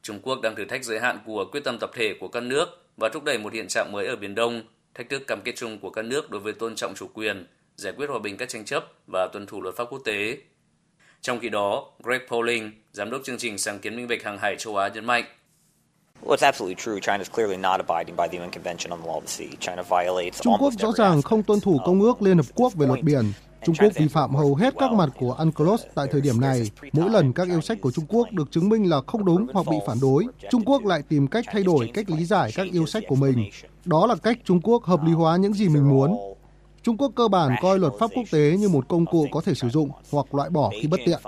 Trung Quốc đang thử thách giới hạn của quyết tâm tập thể của các nước và thúc đẩy một hiện trạng mới ở Biển Đông, thách thức cam kết chung của các nước đối với tôn trọng chủ quyền, giải quyết hòa bình các tranh chấp và tuân thủ luật pháp quốc tế. Trong khi đó, Greg Polling, giám đốc chương trình sáng kiến minh bạch hàng hải châu Á nhấn mạnh, Trung Quốc rõ ràng không tuân thủ Công ước Liên Hợp Quốc về luật biển. Trung Quốc vi phạm hầu hết các mặt của UNCLOS tại thời điểm này. Mỗi lần các yêu sách của Trung Quốc được chứng minh là không đúng hoặc bị phản đối, Trung Quốc lại tìm cách thay đổi cách lý giải các yêu sách của mình. Đó là cách Trung Quốc hợp lý hóa những gì mình muốn. Trung Quốc cơ bản coi luật pháp quốc tế như một công cụ có thể sử dụng hoặc loại bỏ khi bất tiện.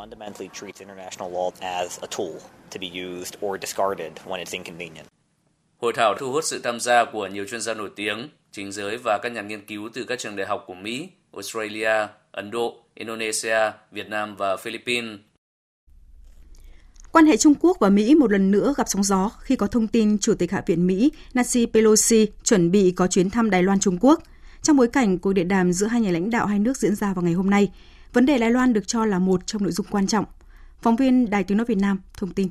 Hội thảo thu hút sự tham gia của nhiều chuyên gia nổi tiếng, chính giới và các nhà nghiên cứu từ các trường đại học của Mỹ, Australia, Ấn Độ, Indonesia, Việt Nam và Philippines. Quan hệ Trung Quốc và Mỹ một lần nữa gặp sóng gió khi có thông tin Chủ tịch Hạ viện Mỹ Nancy Pelosi chuẩn bị có chuyến thăm Đài Loan Trung Quốc. Trong bối cảnh cuộc điện đàm giữa hai nhà lãnh đạo hai nước diễn ra vào ngày hôm nay, vấn đề Đài Loan được cho là một trong nội dung quan trọng. Phóng viên Đài Tiếng Nói Việt Nam thông tin.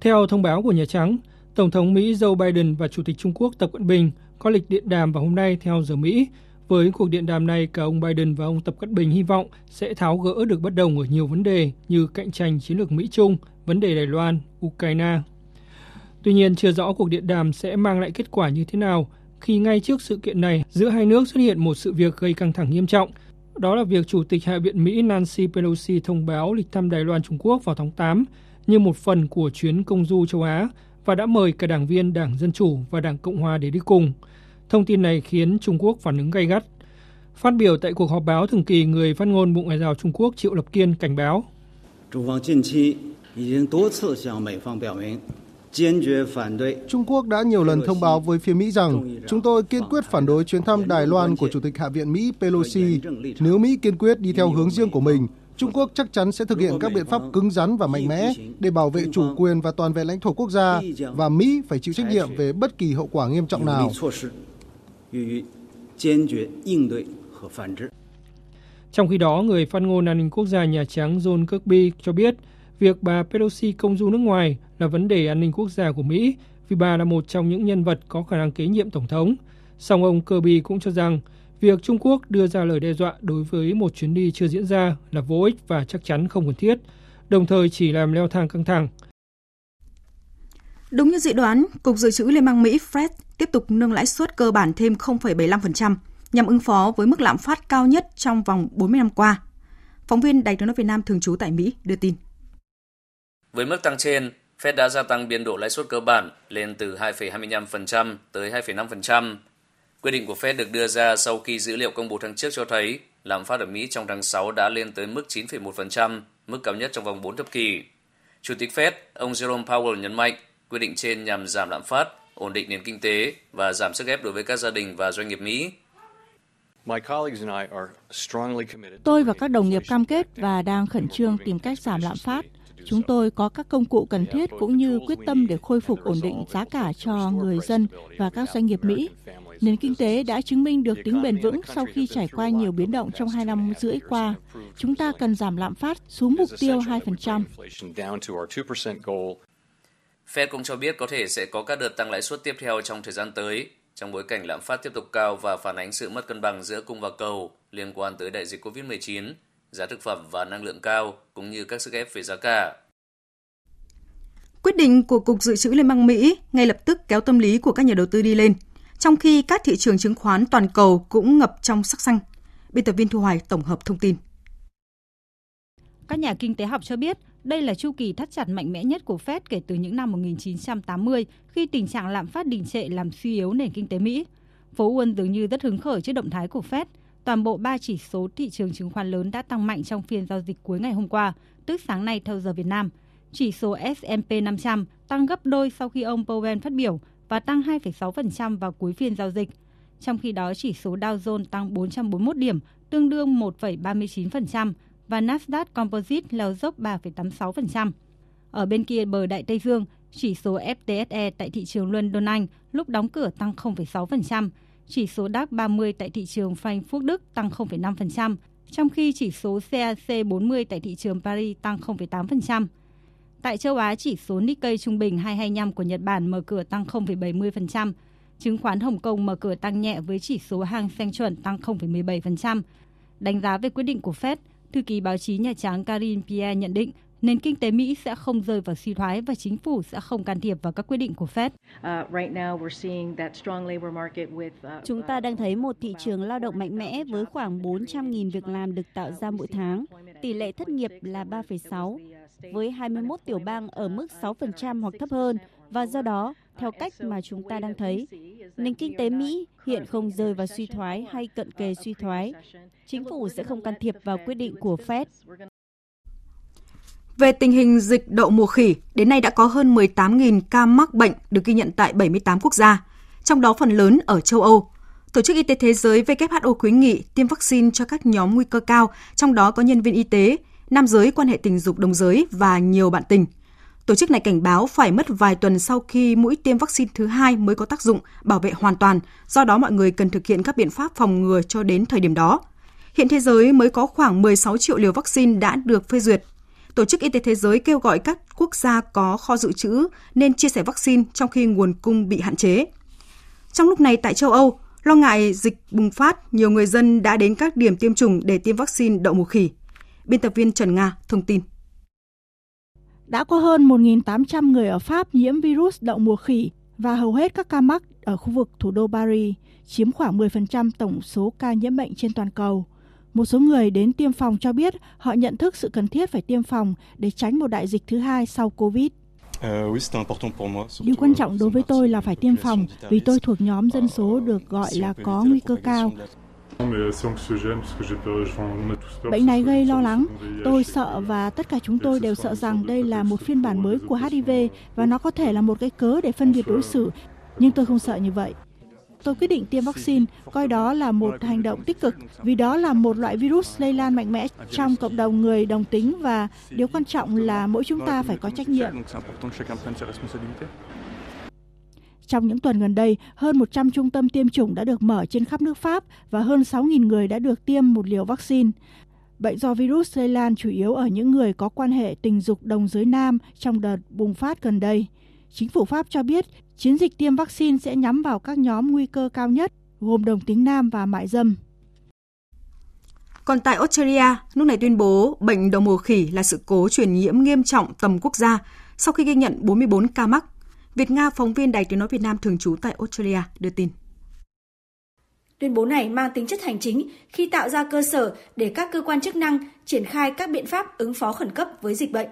Theo thông báo của Nhà Trắng, Tổng thống Mỹ Joe Biden và Chủ tịch Trung Quốc Tập Cận Bình có lịch điện đàm vào hôm nay theo giờ Mỹ. Với cuộc điện đàm này, cả ông Biden và ông Tập Cận Bình hy vọng sẽ tháo gỡ được bất đồng ở nhiều vấn đề như cạnh tranh chiến lược Mỹ-Trung, vấn đề Đài Loan, Ukraine. Tuy nhiên, chưa rõ cuộc điện đàm sẽ mang lại kết quả như thế nào khi ngay trước sự kiện này giữa hai nước xuất hiện một sự việc gây căng thẳng nghiêm trọng. Đó là việc Chủ tịch Hạ viện Mỹ Nancy Pelosi thông báo lịch thăm Đài Loan Trung Quốc vào tháng 8 như một phần của chuyến công du châu Á và đã mời cả đảng viên Đảng Dân Chủ và Đảng Cộng Hòa để đi cùng. Thông tin này khiến Trung Quốc phản ứng gay gắt. Phát biểu tại cuộc họp báo thường kỳ, người phát ngôn Bộ Ngoại giao Trung Quốc Triệu Lập Kiên cảnh báo. Trung Quốc đã nhiều lần thông báo với phía Mỹ rằng chúng tôi kiên quyết phản đối chuyến thăm Đài Loan của Chủ tịch Hạ viện Mỹ Pelosi. Nếu Mỹ kiên quyết đi theo hướng riêng của mình, Trung Quốc chắc chắn sẽ thực hiện các biện pháp cứng rắn và mạnh mẽ để bảo vệ chủ quyền và toàn vẹn lãnh thổ quốc gia và Mỹ phải chịu trách nhiệm về bất kỳ hậu quả nghiêm trọng nào. Trong khi đó, người phát ngôn an ninh quốc gia Nhà Trắng John Kirby cho biết việc bà Pelosi công du nước ngoài là vấn đề an ninh quốc gia của Mỹ vì bà là một trong những nhân vật có khả năng kế nhiệm tổng thống. Song ông Kirby cũng cho rằng việc Trung Quốc đưa ra lời đe dọa đối với một chuyến đi chưa diễn ra là vô ích và chắc chắn không cần thiết, đồng thời chỉ làm leo thang căng thẳng. Đúng như dự đoán, Cục Dự trữ Liên bang Mỹ Fed tiếp tục nâng lãi suất cơ bản thêm 0,75% nhằm ứng phó với mức lạm phát cao nhất trong vòng 40 năm qua. Phóng viên Đài tiếng nói Việt Nam thường trú tại Mỹ đưa tin. Với mức tăng trên, Fed đã gia tăng biên độ lãi suất cơ bản lên từ 2,25% tới 2,5%. Quyết định của Fed được đưa ra sau khi dữ liệu công bố tháng trước cho thấy lạm phát ở Mỹ trong tháng 6 đã lên tới mức 9,1%, mức cao nhất trong vòng 4 thập kỷ. Chủ tịch Fed, ông Jerome Powell nhấn mạnh, quyết định trên nhằm giảm lạm phát, ổn định nền kinh tế và giảm sức ép đối với các gia đình và doanh nghiệp Mỹ. Tôi và các đồng nghiệp cam kết và đang khẩn trương tìm cách giảm lạm phát. Chúng tôi có các công cụ cần thiết cũng như quyết tâm để khôi phục ổn định giá cả cho người dân và các doanh nghiệp Mỹ. Nền kinh tế đã chứng minh được tính bền vững sau khi trải qua nhiều biến động trong hai năm rưỡi qua. Chúng ta cần giảm lạm phát xuống mục tiêu 2%. Fed cũng cho biết có thể sẽ có các đợt tăng lãi suất tiếp theo trong thời gian tới, trong bối cảnh lạm phát tiếp tục cao và phản ánh sự mất cân bằng giữa cung và cầu liên quan tới đại dịch COVID-19, giá thực phẩm và năng lượng cao, cũng như các sức ép về giá cả. Quyết định của Cục Dự trữ Liên bang Mỹ ngay lập tức kéo tâm lý của các nhà đầu tư đi lên, trong khi các thị trường chứng khoán toàn cầu cũng ngập trong sắc xanh. Biên tập viên Thu Hoài tổng hợp thông tin. Các nhà kinh tế học cho biết đây là chu kỳ thắt chặt mạnh mẽ nhất của Fed kể từ những năm 1980 khi tình trạng lạm phát đình trệ làm suy yếu nền kinh tế Mỹ. Phố Wall dường như rất hứng khởi trước động thái của Fed. Toàn bộ ba chỉ số thị trường chứng khoán lớn đã tăng mạnh trong phiên giao dịch cuối ngày hôm qua, tức sáng nay theo giờ Việt Nam. Chỉ số S&P 500 tăng gấp đôi sau khi ông Powell phát biểu và tăng 2,6% vào cuối phiên giao dịch. Trong khi đó, chỉ số Dow Jones tăng 441 điểm, tương đương 1,39%, và Nasdaq Composite leo dốc 3,86%. Ở bên kia bờ Đại Tây Dương, chỉ số FTSE tại thị trường London Anh lúc đóng cửa tăng 0,6%, chỉ số DAX 30 tại thị trường Frankfurt Đức tăng 0,5%, trong khi chỉ số CAC 40 tại thị trường Paris tăng 0,8%. Tại châu Á, chỉ số Nikkei trung bình 225 của Nhật Bản mở cửa tăng 0,70%, chứng khoán Hồng Kông mở cửa tăng nhẹ với chỉ số Hang Seng chuẩn tăng 0,17%. Đánh giá về quyết định của Fed, Thư ký báo chí Nhà Trắng Karine Pierre nhận định nền kinh tế Mỹ sẽ không rơi vào suy thoái và chính phủ sẽ không can thiệp vào các quyết định của Fed. Chúng ta đang thấy một thị trường lao động mạnh mẽ với khoảng 400.000 việc làm được tạo ra mỗi tháng. Tỷ lệ thất nghiệp là 3,6, với 21 tiểu bang ở mức 6% hoặc thấp hơn và do đó, theo cách mà chúng ta đang thấy, nền kinh tế Mỹ hiện không rơi vào suy thoái hay cận kề suy thoái. Chính phủ sẽ không can thiệp vào quyết định của Fed. Về tình hình dịch đậu mùa khỉ, đến nay đã có hơn 18.000 ca mắc bệnh được ghi nhận tại 78 quốc gia, trong đó phần lớn ở châu Âu. Tổ chức Y tế Thế giới WHO khuyến nghị tiêm vaccine cho các nhóm nguy cơ cao, trong đó có nhân viên y tế, nam giới quan hệ tình dục đồng giới và nhiều bạn tình – Tổ chức này cảnh báo phải mất vài tuần sau khi mũi tiêm vaccine thứ hai mới có tác dụng bảo vệ hoàn toàn, do đó mọi người cần thực hiện các biện pháp phòng ngừa cho đến thời điểm đó. Hiện thế giới mới có khoảng 16 triệu liều vaccine đã được phê duyệt. Tổ chức Y tế Thế giới kêu gọi các quốc gia có kho dự trữ nên chia sẻ vaccine trong khi nguồn cung bị hạn chế. Trong lúc này tại châu Âu, lo ngại dịch bùng phát, nhiều người dân đã đến các điểm tiêm chủng để tiêm vaccine đậu mùa khỉ. Biên tập viên Trần Nga thông tin. Đã có hơn 1.800 người ở Pháp nhiễm virus đậu mùa khỉ và hầu hết các ca mắc ở khu vực thủ đô Paris, chiếm khoảng 10% tổng số ca nhiễm bệnh trên toàn cầu. Một số người đến tiêm phòng cho biết họ nhận thức sự cần thiết phải tiêm phòng để tránh một đại dịch thứ hai sau Covid. Điều quan trọng đối với tôi là phải tiêm phòng vì tôi thuộc nhóm dân số được gọi là có nguy cơ cao. Bệnh này gây lo lắng. Tôi sợ và tất cả chúng tôi đều sợ rằng đây là một phiên bản mới của HIV và nó có thể là một cái cớ để phân biệt đối xử. Nhưng tôi không sợ như vậy. Tôi quyết định tiêm vaccine, coi đó là một hành động tích cực vì đó là một loại virus lây lan mạnh mẽ trong cộng đồng người đồng tính và điều quan trọng là mỗi chúng ta phải có trách nhiệm. Trong những tuần gần đây, hơn 100 trung tâm tiêm chủng đã được mở trên khắp nước Pháp và hơn 6.000 người đã được tiêm một liều vaccine. Bệnh do virus lây lan chủ yếu ở những người có quan hệ tình dục đồng giới nam trong đợt bùng phát gần đây. Chính phủ Pháp cho biết chiến dịch tiêm vaccine sẽ nhắm vào các nhóm nguy cơ cao nhất, gồm đồng tính nam và mại dâm. Còn tại Australia, nước này tuyên bố bệnh đậu mùa khỉ là sự cố truyền nhiễm nghiêm trọng tầm quốc gia sau khi ghi nhận 44 ca mắc. Việt Nga, phóng viên Đài Tiếng Nói Việt Nam thường trú tại Australia, đưa tin. Tuyên bố này mang tính chất hành chính khi tạo ra cơ sở để các cơ quan chức năng triển khai các biện pháp ứng phó khẩn cấp với dịch bệnh.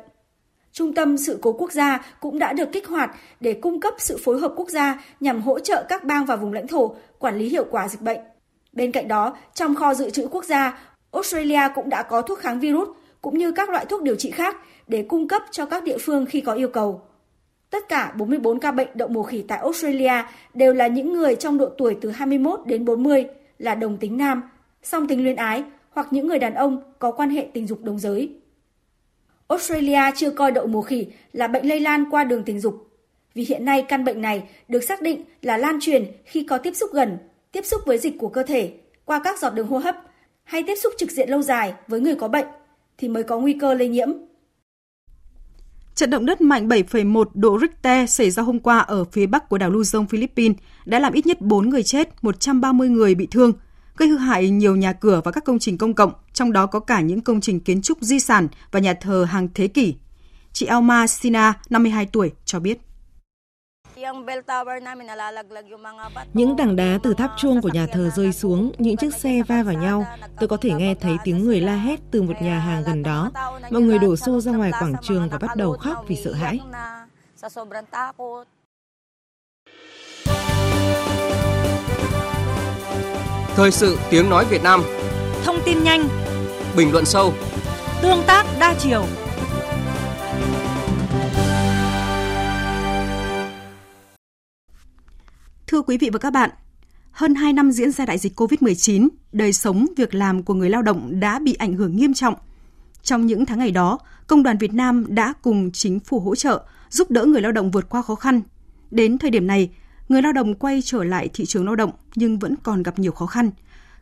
Trung tâm Sự cố Quốc gia cũng đã được kích hoạt để cung cấp sự phối hợp quốc gia nhằm hỗ trợ các bang và vùng lãnh thổ quản lý hiệu quả dịch bệnh. Bên cạnh đó, trong kho dự trữ quốc gia, Australia cũng đã có thuốc kháng virus cũng như các loại thuốc điều trị khác để cung cấp cho các địa phương khi có yêu cầu. Tất cả 44 ca bệnh đậu mùa khỉ tại Australia đều là những người trong độ tuổi từ 21 đến 40, là đồng tính nam, song tính luyến ái hoặc những người đàn ông có quan hệ tình dục đồng giới. Australia chưa coi đậu mùa khỉ là bệnh lây lan qua đường tình dục, vì hiện nay căn bệnh này được xác định là lan truyền khi có tiếp xúc gần, tiếp xúc với dịch của cơ thể, qua các giọt đường hô hấp hay tiếp xúc trực diện lâu dài với người có bệnh thì mới có nguy cơ lây nhiễm. Trận động đất mạnh 7,1 độ Richter xảy ra hôm qua ở phía bắc của đảo Luzon, Philippines đã làm ít nhất 4 người chết, 130 người bị thương, gây hư hại nhiều nhà cửa và các công trình công cộng, trong đó có cả những công trình kiến trúc di sản và nhà thờ hàng thế kỷ. Chị Alma Sina, 52 tuổi, cho biết. Những tảng đá từ tháp chuông của nhà thờ rơi xuống, những chiếc xe va vào nhau. Tôi có thể nghe thấy tiếng người la hét từ một nhà hàng gần đó. Mọi người đổ xô ra ngoài quảng trường và bắt đầu khóc vì sợ hãi. Thời sự tiếng nói Việt Nam Thông tin nhanh Bình luận sâu Tương tác đa chiều Thưa quý vị và các bạn, hơn 2 năm diễn ra đại dịch COVID-19, đời sống, việc làm của người lao động đã bị ảnh hưởng nghiêm trọng. Trong những tháng ngày đó, Công đoàn Việt Nam đã cùng chính phủ hỗ trợ, giúp đỡ người lao động vượt qua khó khăn. Đến thời điểm này, người lao động quay trở lại thị trường lao động nhưng vẫn còn gặp nhiều khó khăn.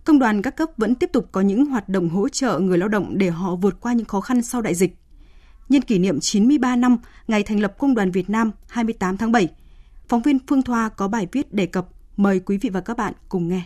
Công đoàn các cấp vẫn tiếp tục có những hoạt động hỗ trợ người lao động để họ vượt qua những khó khăn sau đại dịch. Nhân kỷ niệm 93 năm ngày thành lập Công đoàn Việt Nam 28 tháng 7, phóng viên Phương Thoa có bài viết đề cập. Mời quý vị và các bạn cùng nghe.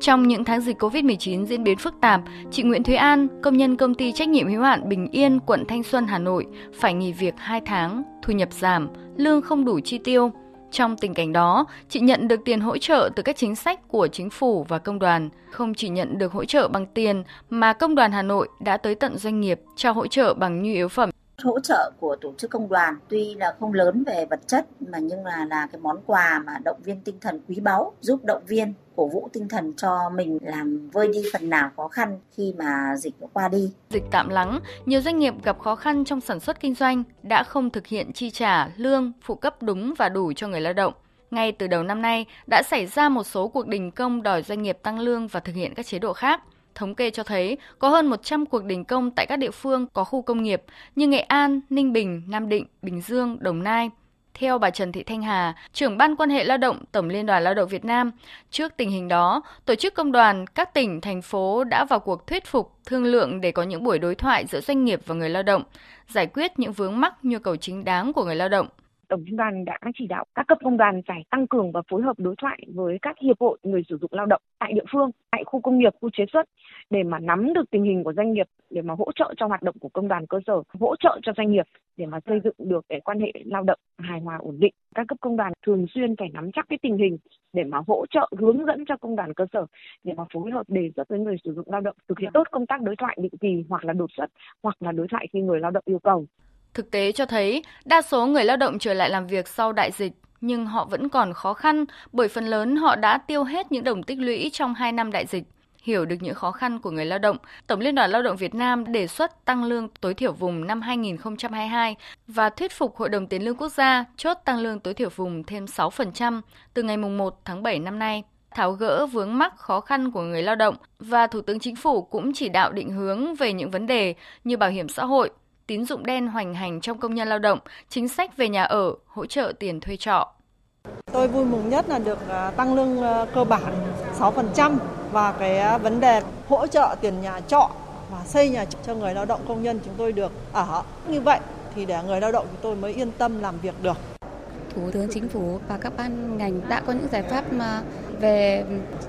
Trong những tháng dịch COVID-19 diễn biến phức tạp, chị Nguyễn Thúy An, công nhân công ty trách nhiệm hữu hạn Bình Yên, quận Thanh Xuân, Hà Nội, phải nghỉ việc 2 tháng, thu nhập giảm, lương không đủ chi tiêu. Trong tình cảnh đó, chị nhận được tiền hỗ trợ từ các chính sách của chính phủ và công đoàn. Không chỉ nhận được hỗ trợ bằng tiền, mà công đoàn Hà Nội đã tới tận doanh nghiệp trao hỗ trợ bằng nhu yếu phẩm hỗ trợ của tổ chức công đoàn tuy là không lớn về vật chất mà nhưng là là cái món quà mà động viên tinh thần quý báu giúp động viên cổ vũ tinh thần cho mình làm vơi đi phần nào khó khăn khi mà dịch đã qua đi. Dịch tạm lắng, nhiều doanh nghiệp gặp khó khăn trong sản xuất kinh doanh đã không thực hiện chi trả lương, phụ cấp đúng và đủ cho người lao động. Ngay từ đầu năm nay đã xảy ra một số cuộc đình công đòi doanh nghiệp tăng lương và thực hiện các chế độ khác. Thống kê cho thấy có hơn 100 cuộc đình công tại các địa phương có khu công nghiệp như Nghệ An, Ninh Bình, Nam Định, Bình Dương, Đồng Nai. Theo bà Trần Thị Thanh Hà, trưởng ban quan hệ lao động Tổng Liên đoàn Lao động Việt Nam, trước tình hình đó, tổ chức công đoàn các tỉnh, thành phố đã vào cuộc thuyết phục, thương lượng để có những buổi đối thoại giữa doanh nghiệp và người lao động, giải quyết những vướng mắc nhu cầu chính đáng của người lao động. Tổng Liên đoàn đã chỉ đạo các cấp công đoàn phải tăng cường và phối hợp đối thoại với các hiệp hội người sử dụng lao động tại địa phương, tại khu công nghiệp, khu chế xuất để mà nắm được tình hình của doanh nghiệp để mà hỗ trợ cho hoạt động của công đoàn cơ sở, hỗ trợ cho doanh nghiệp để mà xây dựng được cái quan hệ lao động hài hòa ổn định. Các cấp công đoàn thường xuyên phải nắm chắc cái tình hình để mà hỗ trợ hướng dẫn cho công đoàn cơ sở để mà phối hợp đề xuất với người sử dụng lao động thực hiện tốt công tác đối thoại định kỳ hoặc là đột xuất hoặc là đối thoại khi người lao động yêu cầu. Thực tế cho thấy, đa số người lao động trở lại làm việc sau đại dịch nhưng họ vẫn còn khó khăn bởi phần lớn họ đã tiêu hết những đồng tích lũy trong 2 năm đại dịch. Hiểu được những khó khăn của người lao động, Tổng Liên đoàn Lao động Việt Nam đề xuất tăng lương tối thiểu vùng năm 2022 và thuyết phục Hội đồng Tiền lương Quốc gia chốt tăng lương tối thiểu vùng thêm 6% từ ngày 1 tháng 7 năm nay tháo gỡ vướng mắc khó khăn của người lao động và Thủ tướng Chính phủ cũng chỉ đạo định hướng về những vấn đề như bảo hiểm xã hội, tín dụng đen hoành hành trong công nhân lao động, chính sách về nhà ở, hỗ trợ tiền thuê trọ. Tôi vui mừng nhất là được à, tăng lương à, cơ bản 6% và cái à, vấn đề hỗ trợ tiền nhà trọ và xây nhà cho người lao động công nhân chúng tôi được ở. Như vậy thì để người lao động chúng tôi mới yên tâm làm việc được. Thủ tướng Chính phủ và các ban ngành đã có những giải pháp mà về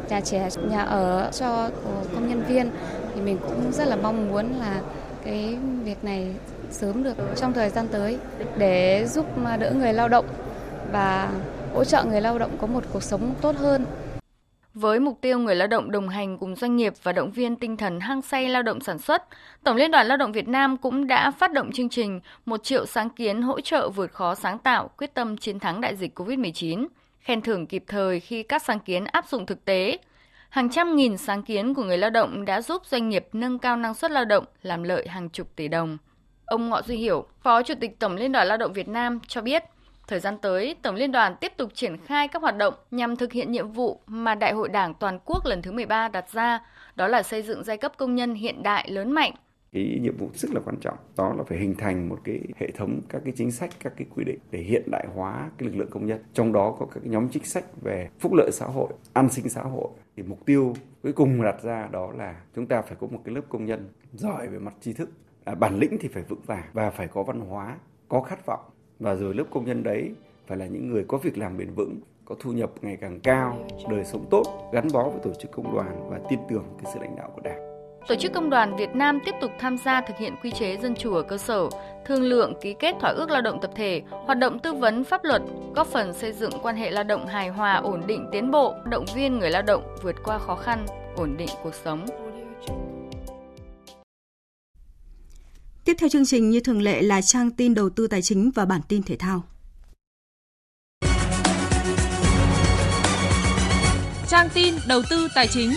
nhà trẻ, nhà ở cho công nhân viên thì mình cũng rất là mong muốn là cái việc này sớm được trong thời gian tới để giúp đỡ người lao động và hỗ trợ người lao động có một cuộc sống tốt hơn. Với mục tiêu người lao động đồng hành cùng doanh nghiệp và động viên tinh thần hăng say lao động sản xuất, Tổng Liên đoàn Lao động Việt Nam cũng đã phát động chương trình một triệu sáng kiến hỗ trợ vượt khó sáng tạo, quyết tâm chiến thắng đại dịch COVID-19, khen thưởng kịp thời khi các sáng kiến áp dụng thực tế. Hàng trăm nghìn sáng kiến của người lao động đã giúp doanh nghiệp nâng cao năng suất lao động, làm lợi hàng chục tỷ đồng. Ông Ngọ Duy Hiểu, Phó Chủ tịch Tổng Liên đoàn Lao động Việt Nam cho biết, Thời gian tới, Tổng Liên đoàn tiếp tục triển khai các hoạt động nhằm thực hiện nhiệm vụ mà Đại hội Đảng toàn quốc lần thứ 13 đặt ra, đó là xây dựng giai cấp công nhân hiện đại lớn mạnh. Cái nhiệm vụ rất là quan trọng, đó là phải hình thành một cái hệ thống các cái chính sách, các cái quy định để hiện đại hóa cái lực lượng công nhân. Trong đó có các nhóm chính sách về phúc lợi xã hội, an sinh xã hội. Thì mục tiêu cuối cùng đặt ra đó là chúng ta phải có một cái lớp công nhân giỏi về mặt tri thức, à, bản lĩnh thì phải vững vàng và phải có văn hóa, có khát vọng. Và rồi lớp công nhân đấy phải là những người có việc làm bền vững có thu nhập ngày càng cao đời sống tốt gắn bó với tổ chức công đoàn và tin tưởng cái sự lãnh đạo của đảng. Tổ chức Công đoàn Việt Nam tiếp tục tham gia thực hiện quy chế dân chủ ở cơ sở, thương lượng ký kết thỏa ước lao động tập thể, hoạt động tư vấn pháp luật, góp phần xây dựng quan hệ lao động hài hòa, ổn định, tiến bộ, động viên người lao động vượt qua khó khăn, ổn định cuộc sống. Tiếp theo chương trình như thường lệ là trang tin đầu tư tài chính và bản tin thể thao. Trang tin đầu tư tài chính.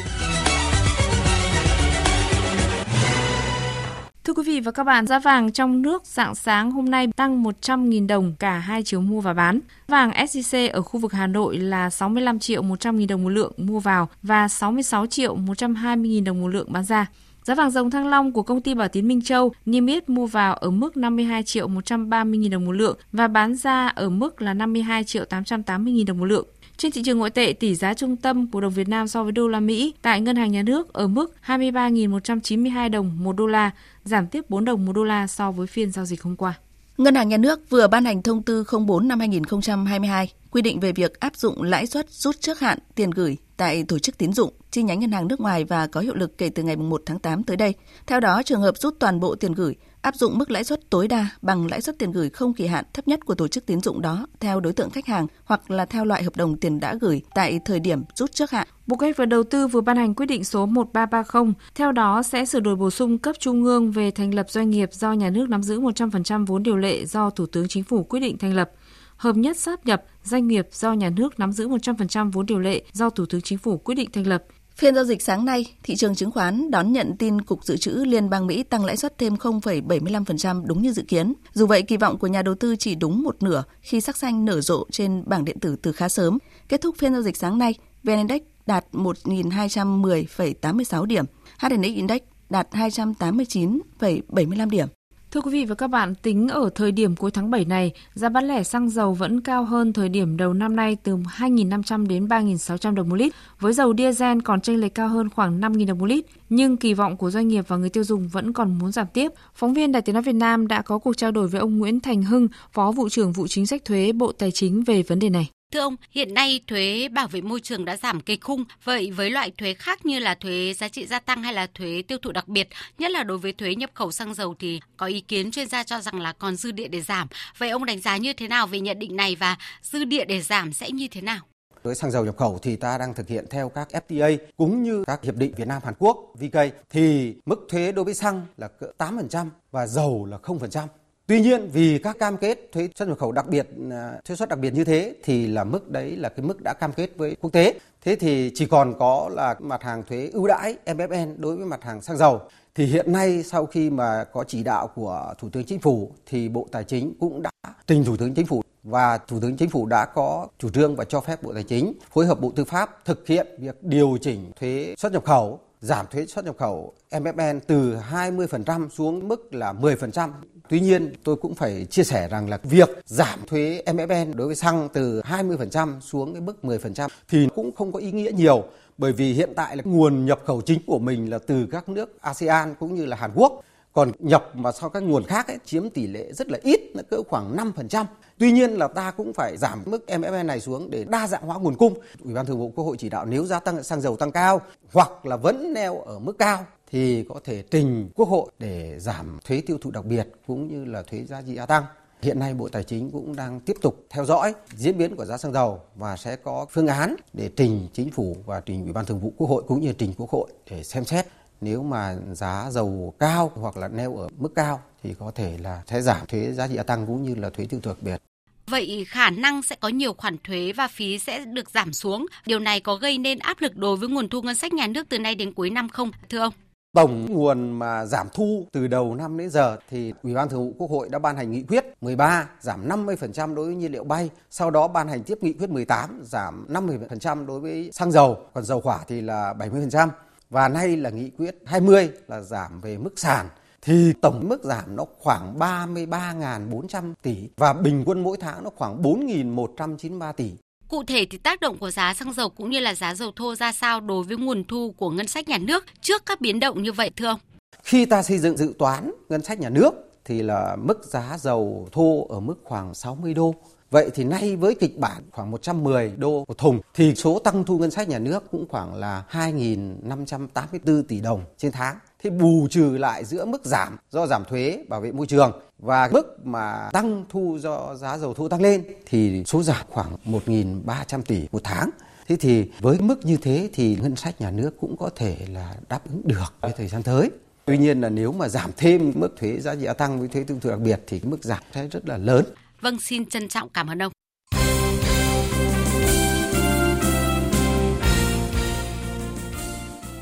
Thưa quý vị và các bạn, giá vàng trong nước dạng sáng hôm nay tăng 100.000 đồng cả hai chiều mua và bán. Vàng SJC ở khu vực Hà Nội là 65 triệu 100.000 đồng một lượng mua vào và 66 triệu 120.000 đồng một lượng bán ra. Giá vàng dòng thăng long của công ty Bảo Tín Minh Châu niêm yết mua vào ở mức 52 triệu 130 000 đồng một lượng và bán ra ở mức là 52 triệu 880 000 đồng một lượng. Trên thị trường ngoại tệ, tỷ giá trung tâm của đồng Việt Nam so với đô la Mỹ tại ngân hàng nhà nước ở mức 23.192 đồng một đô la, giảm tiếp 4 đồng một đô la so với phiên giao dịch hôm qua. Ngân hàng nhà nước vừa ban hành thông tư 04 năm 2022 quy định về việc áp dụng lãi suất rút trước hạn tiền gửi tại tổ chức tín dụng chi nhánh ngân hàng nước ngoài và có hiệu lực kể từ ngày 1 tháng 8 tới đây. Theo đó, trường hợp rút toàn bộ tiền gửi áp dụng mức lãi suất tối đa bằng lãi suất tiền gửi không kỳ hạn thấp nhất của tổ chức tín dụng đó theo đối tượng khách hàng hoặc là theo loại hợp đồng tiền đã gửi tại thời điểm rút trước hạn. Bộ Kế hoạch và Đầu tư vừa ban hành quyết định số 1330, theo đó sẽ sửa đổi bổ sung cấp trung ương về thành lập doanh nghiệp do nhà nước nắm giữ 100% vốn điều lệ do Thủ tướng Chính phủ quyết định thành lập hợp nhất sáp nhập doanh nghiệp do nhà nước nắm giữ 100% vốn điều lệ do Thủ tướng Chính phủ quyết định thành lập. Phiên giao dịch sáng nay, thị trường chứng khoán đón nhận tin Cục Dự trữ Liên bang Mỹ tăng lãi suất thêm 0,75% đúng như dự kiến. Dù vậy, kỳ vọng của nhà đầu tư chỉ đúng một nửa khi sắc xanh nở rộ trên bảng điện tử từ khá sớm. Kết thúc phiên giao dịch sáng nay, VN Index đạt 1.210,86 điểm, HNX Index đạt 289,75 điểm. Thưa quý vị và các bạn, tính ở thời điểm cuối tháng 7 này, giá bán lẻ xăng dầu vẫn cao hơn thời điểm đầu năm nay từ 2.500 đến 3.600 đồng một lít, với dầu diesel còn chênh lệch cao hơn khoảng 5.000 đồng một lít, nhưng kỳ vọng của doanh nghiệp và người tiêu dùng vẫn còn muốn giảm tiếp. Phóng viên Đài Tiếng nói Việt Nam đã có cuộc trao đổi với ông Nguyễn Thành Hưng, Phó vụ trưởng vụ chính sách thuế Bộ Tài chính về vấn đề này. Thưa ông, hiện nay thuế bảo vệ môi trường đã giảm kịch khung. Vậy với loại thuế khác như là thuế giá trị gia tăng hay là thuế tiêu thụ đặc biệt, nhất là đối với thuế nhập khẩu xăng dầu thì có ý kiến chuyên gia cho rằng là còn dư địa để giảm. Vậy ông đánh giá như thế nào về nhận định này và dư địa để giảm sẽ như thế nào? Với xăng dầu nhập khẩu thì ta đang thực hiện theo các FTA cũng như các hiệp định Việt Nam Hàn Quốc VK thì mức thuế đối với xăng là 8% và dầu là 0%. Tuy nhiên, vì các cam kết thuế xuất nhập khẩu đặc biệt à, thuế suất đặc biệt như thế thì là mức đấy là cái mức đã cam kết với quốc tế. Thế thì chỉ còn có là mặt hàng thuế ưu đãi MFN đối với mặt hàng xăng dầu. Thì hiện nay sau khi mà có chỉ đạo của Thủ tướng Chính phủ thì Bộ Tài chính cũng đã trình Thủ tướng Chính phủ và Thủ tướng Chính phủ đã có chủ trương và cho phép Bộ Tài chính phối hợp Bộ Tư pháp thực hiện việc điều chỉnh thuế xuất nhập khẩu giảm thuế xuất nhập khẩu MFN từ 20% xuống mức là 10%. Tuy nhiên, tôi cũng phải chia sẻ rằng là việc giảm thuế MFN đối với xăng từ 20% xuống cái mức 10% thì cũng không có ý nghĩa nhiều bởi vì hiện tại là nguồn nhập khẩu chính của mình là từ các nước ASEAN cũng như là Hàn Quốc còn nhập mà sau các nguồn khác ấy, chiếm tỷ lệ rất là ít nó cỡ khoảng 5%. Tuy nhiên là ta cũng phải giảm mức MFN này xuống để đa dạng hóa nguồn cung. Ủy ban Thường vụ Quốc hội chỉ đạo nếu giá tăng xăng dầu tăng cao hoặc là vẫn neo ở mức cao thì có thể trình Quốc hội để giảm thuế tiêu thụ đặc biệt cũng như là thuế giá trị gia tăng. Hiện nay Bộ Tài chính cũng đang tiếp tục theo dõi diễn biến của giá xăng dầu và sẽ có phương án để trình chính phủ và trình Ủy ban Thường vụ Quốc hội cũng như trình Quốc hội để xem xét nếu mà giá dầu cao hoặc là neo ở mức cao thì có thể là sẽ giảm thuế giá trị gia tăng cũng như là thuế tiêu thụ đặc biệt. Vậy khả năng sẽ có nhiều khoản thuế và phí sẽ được giảm xuống. Điều này có gây nên áp lực đối với nguồn thu ngân sách nhà nước từ nay đến cuối năm không, thưa ông? Tổng nguồn mà giảm thu từ đầu năm đến giờ thì Ủy ban Thường vụ Quốc hội đã ban hành nghị quyết 13 giảm 50% đối với nhiên liệu bay, sau đó ban hành tiếp nghị quyết 18 giảm 50% đối với xăng dầu, còn dầu hỏa thì là 70% và nay là nghị quyết 20 là giảm về mức sàn thì tổng mức giảm nó khoảng 33.400 tỷ và bình quân mỗi tháng nó khoảng 4.193 tỷ. Cụ thể thì tác động của giá xăng dầu cũng như là giá dầu thô ra sao đối với nguồn thu của ngân sách nhà nước trước các biến động như vậy thưa ông? Khi ta xây dựng dự toán ngân sách nhà nước thì là mức giá dầu thô ở mức khoảng 60 đô Vậy thì nay với kịch bản khoảng 110 đô một thùng, thì số tăng thu ngân sách nhà nước cũng khoảng là 2.584 tỷ đồng trên tháng. Thế bù trừ lại giữa mức giảm do giảm thuế bảo vệ môi trường và mức mà tăng thu do giá dầu thô tăng lên thì số giảm khoảng 1.300 tỷ một tháng. Thế thì với mức như thế thì ngân sách nhà nước cũng có thể là đáp ứng được với thời gian tới. Tuy nhiên là nếu mà giảm thêm mức thuế giá trị gia tăng với thuế tiêu thụ đặc biệt thì cái mức giảm sẽ rất là lớn. Vâng, xin trân trọng cảm ơn ông.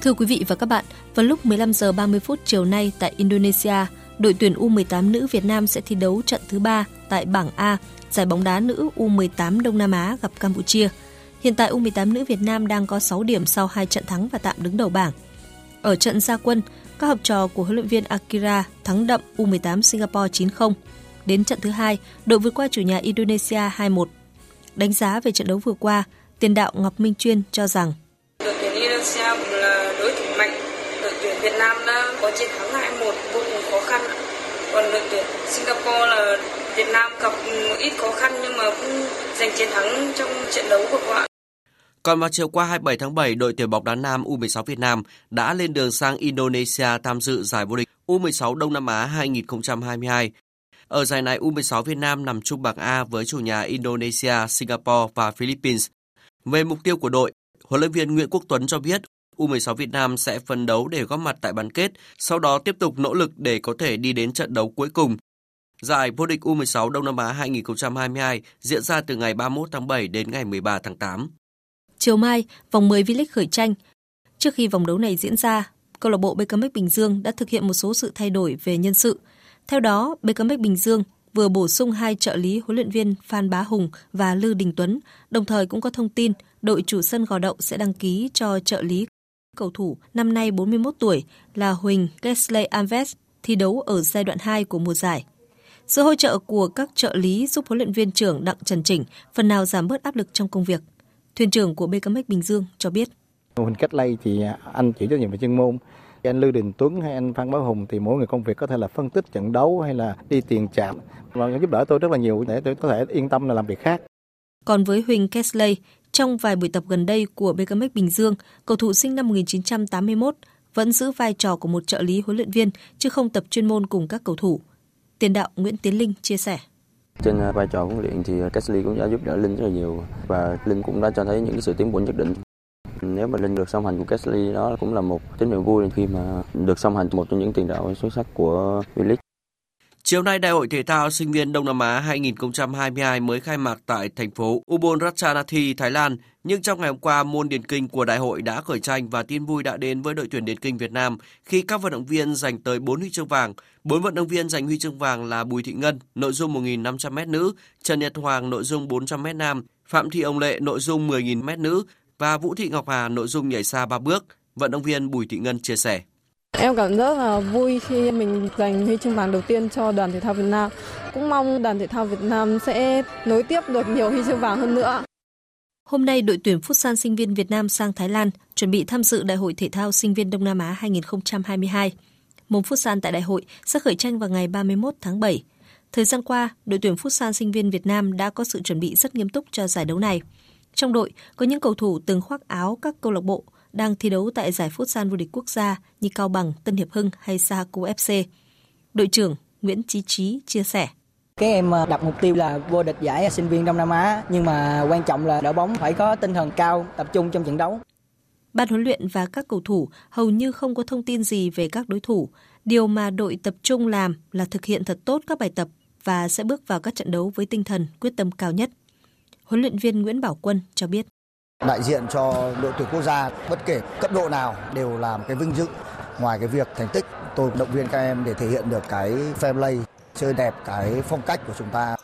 Thưa quý vị và các bạn, vào lúc 15 giờ 30 phút chiều nay tại Indonesia, đội tuyển U18 nữ Việt Nam sẽ thi đấu trận thứ 3 tại bảng A, giải bóng đá nữ U18 Đông Nam Á gặp Campuchia. Hiện tại U18 nữ Việt Nam đang có 6 điểm sau 2 trận thắng và tạm đứng đầu bảng. Ở trận gia quân, các học trò của huấn luyện viên Akira thắng đậm U18 Singapore 9-0. Đến trận thứ hai, đội vượt qua chủ nhà Indonesia 2-1. Đánh giá về trận đấu vừa qua, tiền đạo Ngọc Minh Chuyên cho rằng đội tuyển Indonesia là đối thủ mạnh, đội tuyển Việt Nam đã có chiến thắng 2-1 vô cùng khó khăn. Còn đội tuyển Singapore là Việt Nam gặp một ít khó khăn nhưng mà cũng giành chiến thắng trong trận đấu vừa qua. Còn vào chiều qua 27 tháng 7, đội tuyển bóng đá nam U16 Việt Nam đã lên đường sang Indonesia tham dự giải vô địch U16 Đông Nam Á 2022 ở giải này, U16 Việt Nam nằm chung bảng A với chủ nhà Indonesia, Singapore và Philippines. Về mục tiêu của đội, huấn luyện viên Nguyễn Quốc Tuấn cho biết U16 Việt Nam sẽ phấn đấu để góp mặt tại bán kết, sau đó tiếp tục nỗ lực để có thể đi đến trận đấu cuối cùng. Giải vô địch U16 Đông Nam Á 2022 diễn ra từ ngày 31 tháng 7 đến ngày 13 tháng 8. Chiều mai, vòng 10 V-League khởi tranh. Trước khi vòng đấu này diễn ra, câu lạc bộ BKM Bình Dương đã thực hiện một số sự thay đổi về nhân sự – theo đó, BKMX Bình Dương vừa bổ sung hai trợ lý huấn luyện viên Phan Bá Hùng và Lư Đình Tuấn, đồng thời cũng có thông tin đội chủ sân Gò Đậu sẽ đăng ký cho trợ lý cầu thủ năm nay 41 tuổi là Huỳnh Kesley Alves thi đấu ở giai đoạn 2 của mùa giải. Sự hỗ trợ của các trợ lý giúp huấn luyện viên trưởng Đặng Trần Chỉnh phần nào giảm bớt áp lực trong công việc. Thuyền trưởng của BKMX Bình Dương cho biết. Huỳnh cách lây thì anh chịu trách nhiệm về chuyên môn. Anh Lưu Đình Tuấn hay anh Phan Báo Hùng thì mỗi người công việc có thể là phân tích trận đấu hay là đi tiền trạm và giúp đỡ tôi rất là nhiều để tôi có thể yên tâm là làm việc khác. Còn với Huỳnh Kesley, trong vài buổi tập gần đây của BKMX Bình Dương, cầu thủ sinh năm 1981 vẫn giữ vai trò của một trợ lý huấn luyện viên chứ không tập chuyên môn cùng các cầu thủ. Tiền đạo Nguyễn Tiến Linh chia sẻ. Trên à, vai trò huấn luyện thì Kesley cũng đã giúp đỡ Linh rất là nhiều và Linh cũng đã cho thấy những sự tiến bộ nhất định. Nếu mà Linh được song hành của Kesley đó cũng là một tín hiệu vui khi mà được song hành một trong những tiền đạo xuất sắc của V-League. Chiều nay, Đại hội Thể thao Sinh viên Đông Nam Á 2022 mới khai mạc tại thành phố Ubon Ratchathani, Thái Lan. Nhưng trong ngày hôm qua, môn điền kinh của đại hội đã khởi tranh và tin vui đã đến với đội tuyển điền kinh Việt Nam khi các vận động viên giành tới 4 huy chương vàng. 4 vận động viên giành huy chương vàng là Bùi Thị Ngân, nội dung 1.500m nữ, Trần Nhật Hoàng, nội dung 400m nam, Phạm Thị Ông Lệ, nội dung 10.000m nữ và Vũ Thị Ngọc Hà, nội dung nhảy xa 3 bước. Vận động viên Bùi Thị Ngân chia sẻ. Em cảm rất là vui khi mình giành huy chương vàng đầu tiên cho đoàn thể thao Việt Nam. Cũng mong đoàn thể thao Việt Nam sẽ nối tiếp được nhiều huy chương vàng hơn nữa. Hôm nay, đội tuyển Futsal sinh viên Việt Nam sang Thái Lan chuẩn bị tham dự Đại hội Thể thao Sinh viên Đông Nam Á 2022. Môn Futsal tại đại hội sẽ khởi tranh vào ngày 31 tháng 7. Thời gian qua, đội tuyển Futsal sinh viên Việt Nam đã có sự chuẩn bị rất nghiêm túc cho giải đấu này. Trong đội có những cầu thủ từng khoác áo các câu lạc bộ đang thi đấu tại giải Futsal vô địch quốc gia như Cao Bằng, Tân Hiệp Hưng hay Sahaku FC. Đội trưởng Nguyễn Chí Trí chia sẻ. Các em ờ, đặt mục tiêu là vô địch giải sinh viên Đông Nam Á, nhưng mà quan trọng là đội bóng phải có tinh thần cao, tập trung trong trận đấu. Ban huấn luyện và các cầu thủ hầu như không có thông tin gì về các đối thủ. Điều mà đội tập trung làm là thực hiện thật tốt các bài tập và sẽ bước vào các trận đấu với tinh thần quyết tâm cao nhất. Huấn luyện viên Nguyễn Bảo Quân cho biết. Đại diện cho đội tuyển quốc gia bất kể cấp độ nào đều làm cái vinh dự. Ngoài cái việc thành tích, tôi động viên các em để thể hiện được cái fair play, chơi đẹp cái phong cách của chúng ta.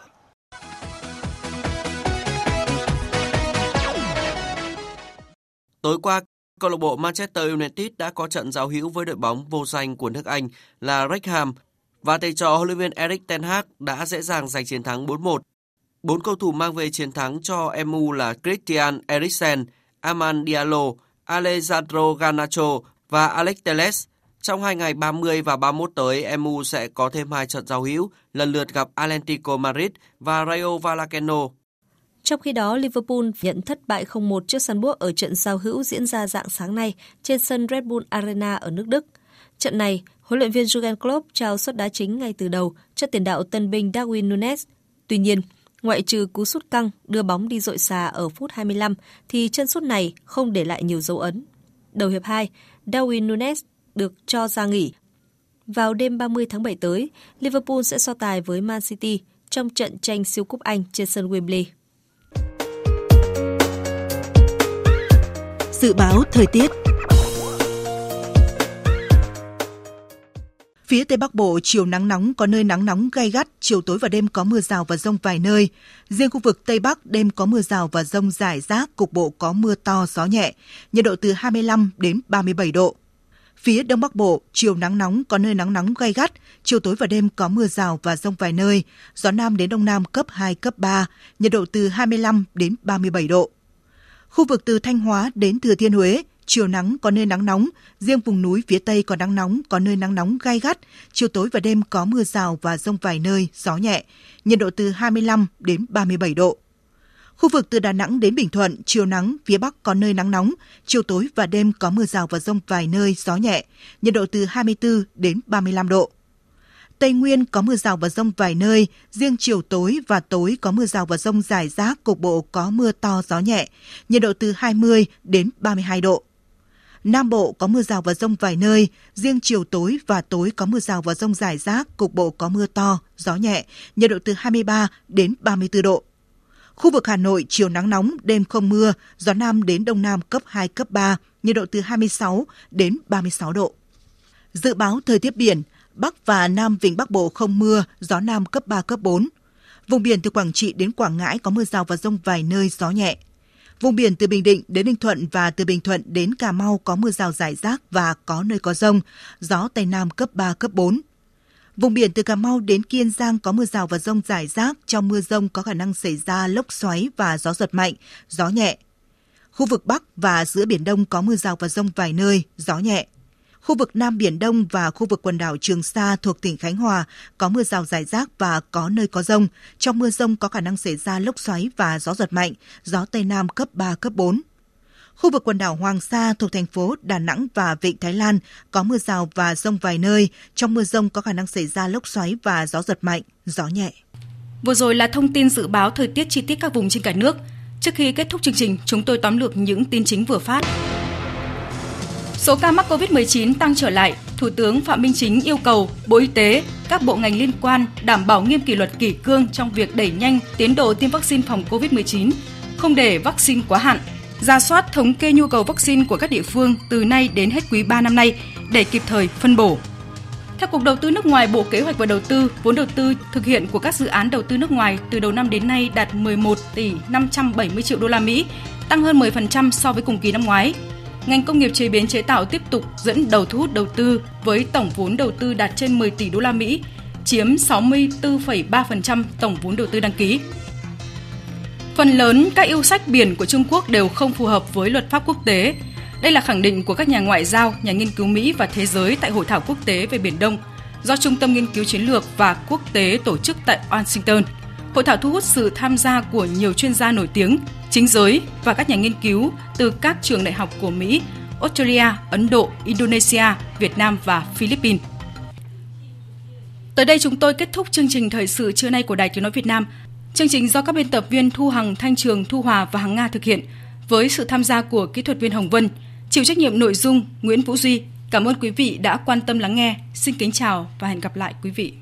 Tối qua, câu lạc bộ Manchester United đã có trận giao hữu với đội bóng vô danh của nước Anh là Wrexham và thầy trò huấn luyện viên Erik ten Hag đã dễ dàng giành chiến thắng 4-1 Bốn cầu thủ mang về chiến thắng cho MU là Christian Eriksen, Aman Diallo, Alejandro Garnacho và Alex Telles. Trong hai ngày 30 và 31 tới, MU sẽ có thêm hai trận giao hữu, lần lượt gặp Atlético Madrid và Rayo Vallecano. Trong khi đó, Liverpool nhận thất bại 0-1 trước Sunburg ở trận giao hữu diễn ra dạng sáng nay trên sân Red Bull Arena ở nước Đức. Trận này, huấn luyện viên Jurgen Klopp trao suất đá chính ngay từ đầu cho tiền đạo tân binh Darwin Nunes. Tuy nhiên, Ngoại trừ cú sút căng đưa bóng đi dội xà ở phút 25 thì chân sút này không để lại nhiều dấu ấn. Đầu hiệp 2, Darwin Nunes được cho ra nghỉ. Vào đêm 30 tháng 7 tới, Liverpool sẽ so tài với Man City trong trận tranh siêu cúp Anh trên sân Wembley. Dự báo thời tiết Phía Tây Bắc Bộ, chiều nắng nóng có nơi nắng nóng gay gắt, chiều tối và đêm có mưa rào và rông vài nơi. Riêng khu vực Tây Bắc, đêm có mưa rào và rông rải rác, cục bộ có mưa to, gió nhẹ, nhiệt độ từ 25 đến 37 độ. Phía Đông Bắc Bộ, chiều nắng nóng có nơi nắng nóng gay gắt, chiều tối và đêm có mưa rào và rông vài nơi, gió Nam đến Đông Nam cấp 2, cấp 3, nhiệt độ từ 25 đến 37 độ. Khu vực từ Thanh Hóa đến Thừa Thiên Huế, chiều nắng có nơi nắng nóng, riêng vùng núi phía Tây có nắng nóng, có nơi nắng nóng gai gắt, chiều tối và đêm có mưa rào và rông vài nơi, gió nhẹ, nhiệt độ từ 25 đến 37 độ. Khu vực từ Đà Nẵng đến Bình Thuận, chiều nắng, phía Bắc có nơi nắng nóng, chiều tối và đêm có mưa rào và rông vài nơi, gió nhẹ, nhiệt độ từ 24 đến 35 độ. Tây Nguyên có mưa rào và rông vài nơi, riêng chiều tối và tối có mưa rào và rông rải rác, cục bộ có mưa to gió nhẹ, nhiệt độ từ 20 đến 32 độ. Nam Bộ có mưa rào và rông vài nơi, riêng chiều tối và tối có mưa rào và rông rải rác, cục bộ có mưa to, gió nhẹ, nhiệt độ từ 23 đến 34 độ. Khu vực Hà Nội chiều nắng nóng, đêm không mưa, gió Nam đến Đông Nam cấp 2, cấp 3, nhiệt độ từ 26 đến 36 độ. Dự báo thời tiết biển, Bắc và Nam Vịnh Bắc Bộ không mưa, gió Nam cấp 3, cấp 4. Vùng biển từ Quảng Trị đến Quảng Ngãi có mưa rào và rông vài nơi, gió nhẹ. Vùng biển từ Bình Định đến Ninh Thuận và từ Bình Thuận đến Cà Mau có mưa rào rải rác và có nơi có rông, gió Tây Nam cấp 3, cấp 4. Vùng biển từ Cà Mau đến Kiên Giang có mưa rào và rông rải rác, trong mưa rông có khả năng xảy ra lốc xoáy và gió giật mạnh, gió nhẹ. Khu vực Bắc và giữa Biển Đông có mưa rào và rông vài nơi, gió nhẹ. Khu vực Nam Biển Đông và khu vực quần đảo Trường Sa thuộc tỉnh Khánh Hòa có mưa rào rải rác và có nơi có rông. Trong mưa rông có khả năng xảy ra lốc xoáy và gió giật mạnh, gió Tây Nam cấp 3, cấp 4. Khu vực quần đảo Hoàng Sa thuộc thành phố Đà Nẵng và Vịnh Thái Lan có mưa rào và rông vài nơi. Trong mưa rông có khả năng xảy ra lốc xoáy và gió giật mạnh, gió nhẹ. Vừa rồi là thông tin dự báo thời tiết chi tiết các vùng trên cả nước. Trước khi kết thúc chương trình, chúng tôi tóm lược những tin chính vừa phát. Số ca mắc COVID-19 tăng trở lại, Thủ tướng Phạm Minh Chính yêu cầu Bộ Y tế, các bộ ngành liên quan đảm bảo nghiêm kỷ luật kỷ cương trong việc đẩy nhanh tiến độ tiêm vaccine phòng COVID-19, không để vaccine quá hạn, ra soát thống kê nhu cầu vaccine của các địa phương từ nay đến hết quý 3 năm nay để kịp thời phân bổ. Theo Cục Đầu tư nước ngoài, Bộ Kế hoạch và Đầu tư, vốn đầu tư thực hiện của các dự án đầu tư nước ngoài từ đầu năm đến nay đạt 11 tỷ 570 triệu đô la Mỹ, tăng hơn 10% so với cùng kỳ năm ngoái. Ngành công nghiệp chế biến chế tạo tiếp tục dẫn đầu thu hút đầu tư với tổng vốn đầu tư đạt trên 10 tỷ đô la Mỹ, chiếm 64,3% tổng vốn đầu tư đăng ký. Phần lớn các yêu sách biển của Trung Quốc đều không phù hợp với luật pháp quốc tế. Đây là khẳng định của các nhà ngoại giao, nhà nghiên cứu Mỹ và thế giới tại Hội thảo quốc tế về Biển Đông do Trung tâm Nghiên cứu Chiến lược và Quốc tế tổ chức tại Washington. Hội thảo thu hút sự tham gia của nhiều chuyên gia nổi tiếng, chính giới và các nhà nghiên cứu từ các trường đại học của Mỹ, Australia, Ấn Độ, Indonesia, Việt Nam và Philippines. Tới đây chúng tôi kết thúc chương trình thời sự trưa nay của Đài Tiếng nói Việt Nam. Chương trình do các biên tập viên Thu Hằng, Thanh Trường, Thu Hòa và Hằng Nga thực hiện với sự tham gia của kỹ thuật viên Hồng Vân, chịu trách nhiệm nội dung Nguyễn Vũ Duy. Cảm ơn quý vị đã quan tâm lắng nghe. Xin kính chào và hẹn gặp lại quý vị.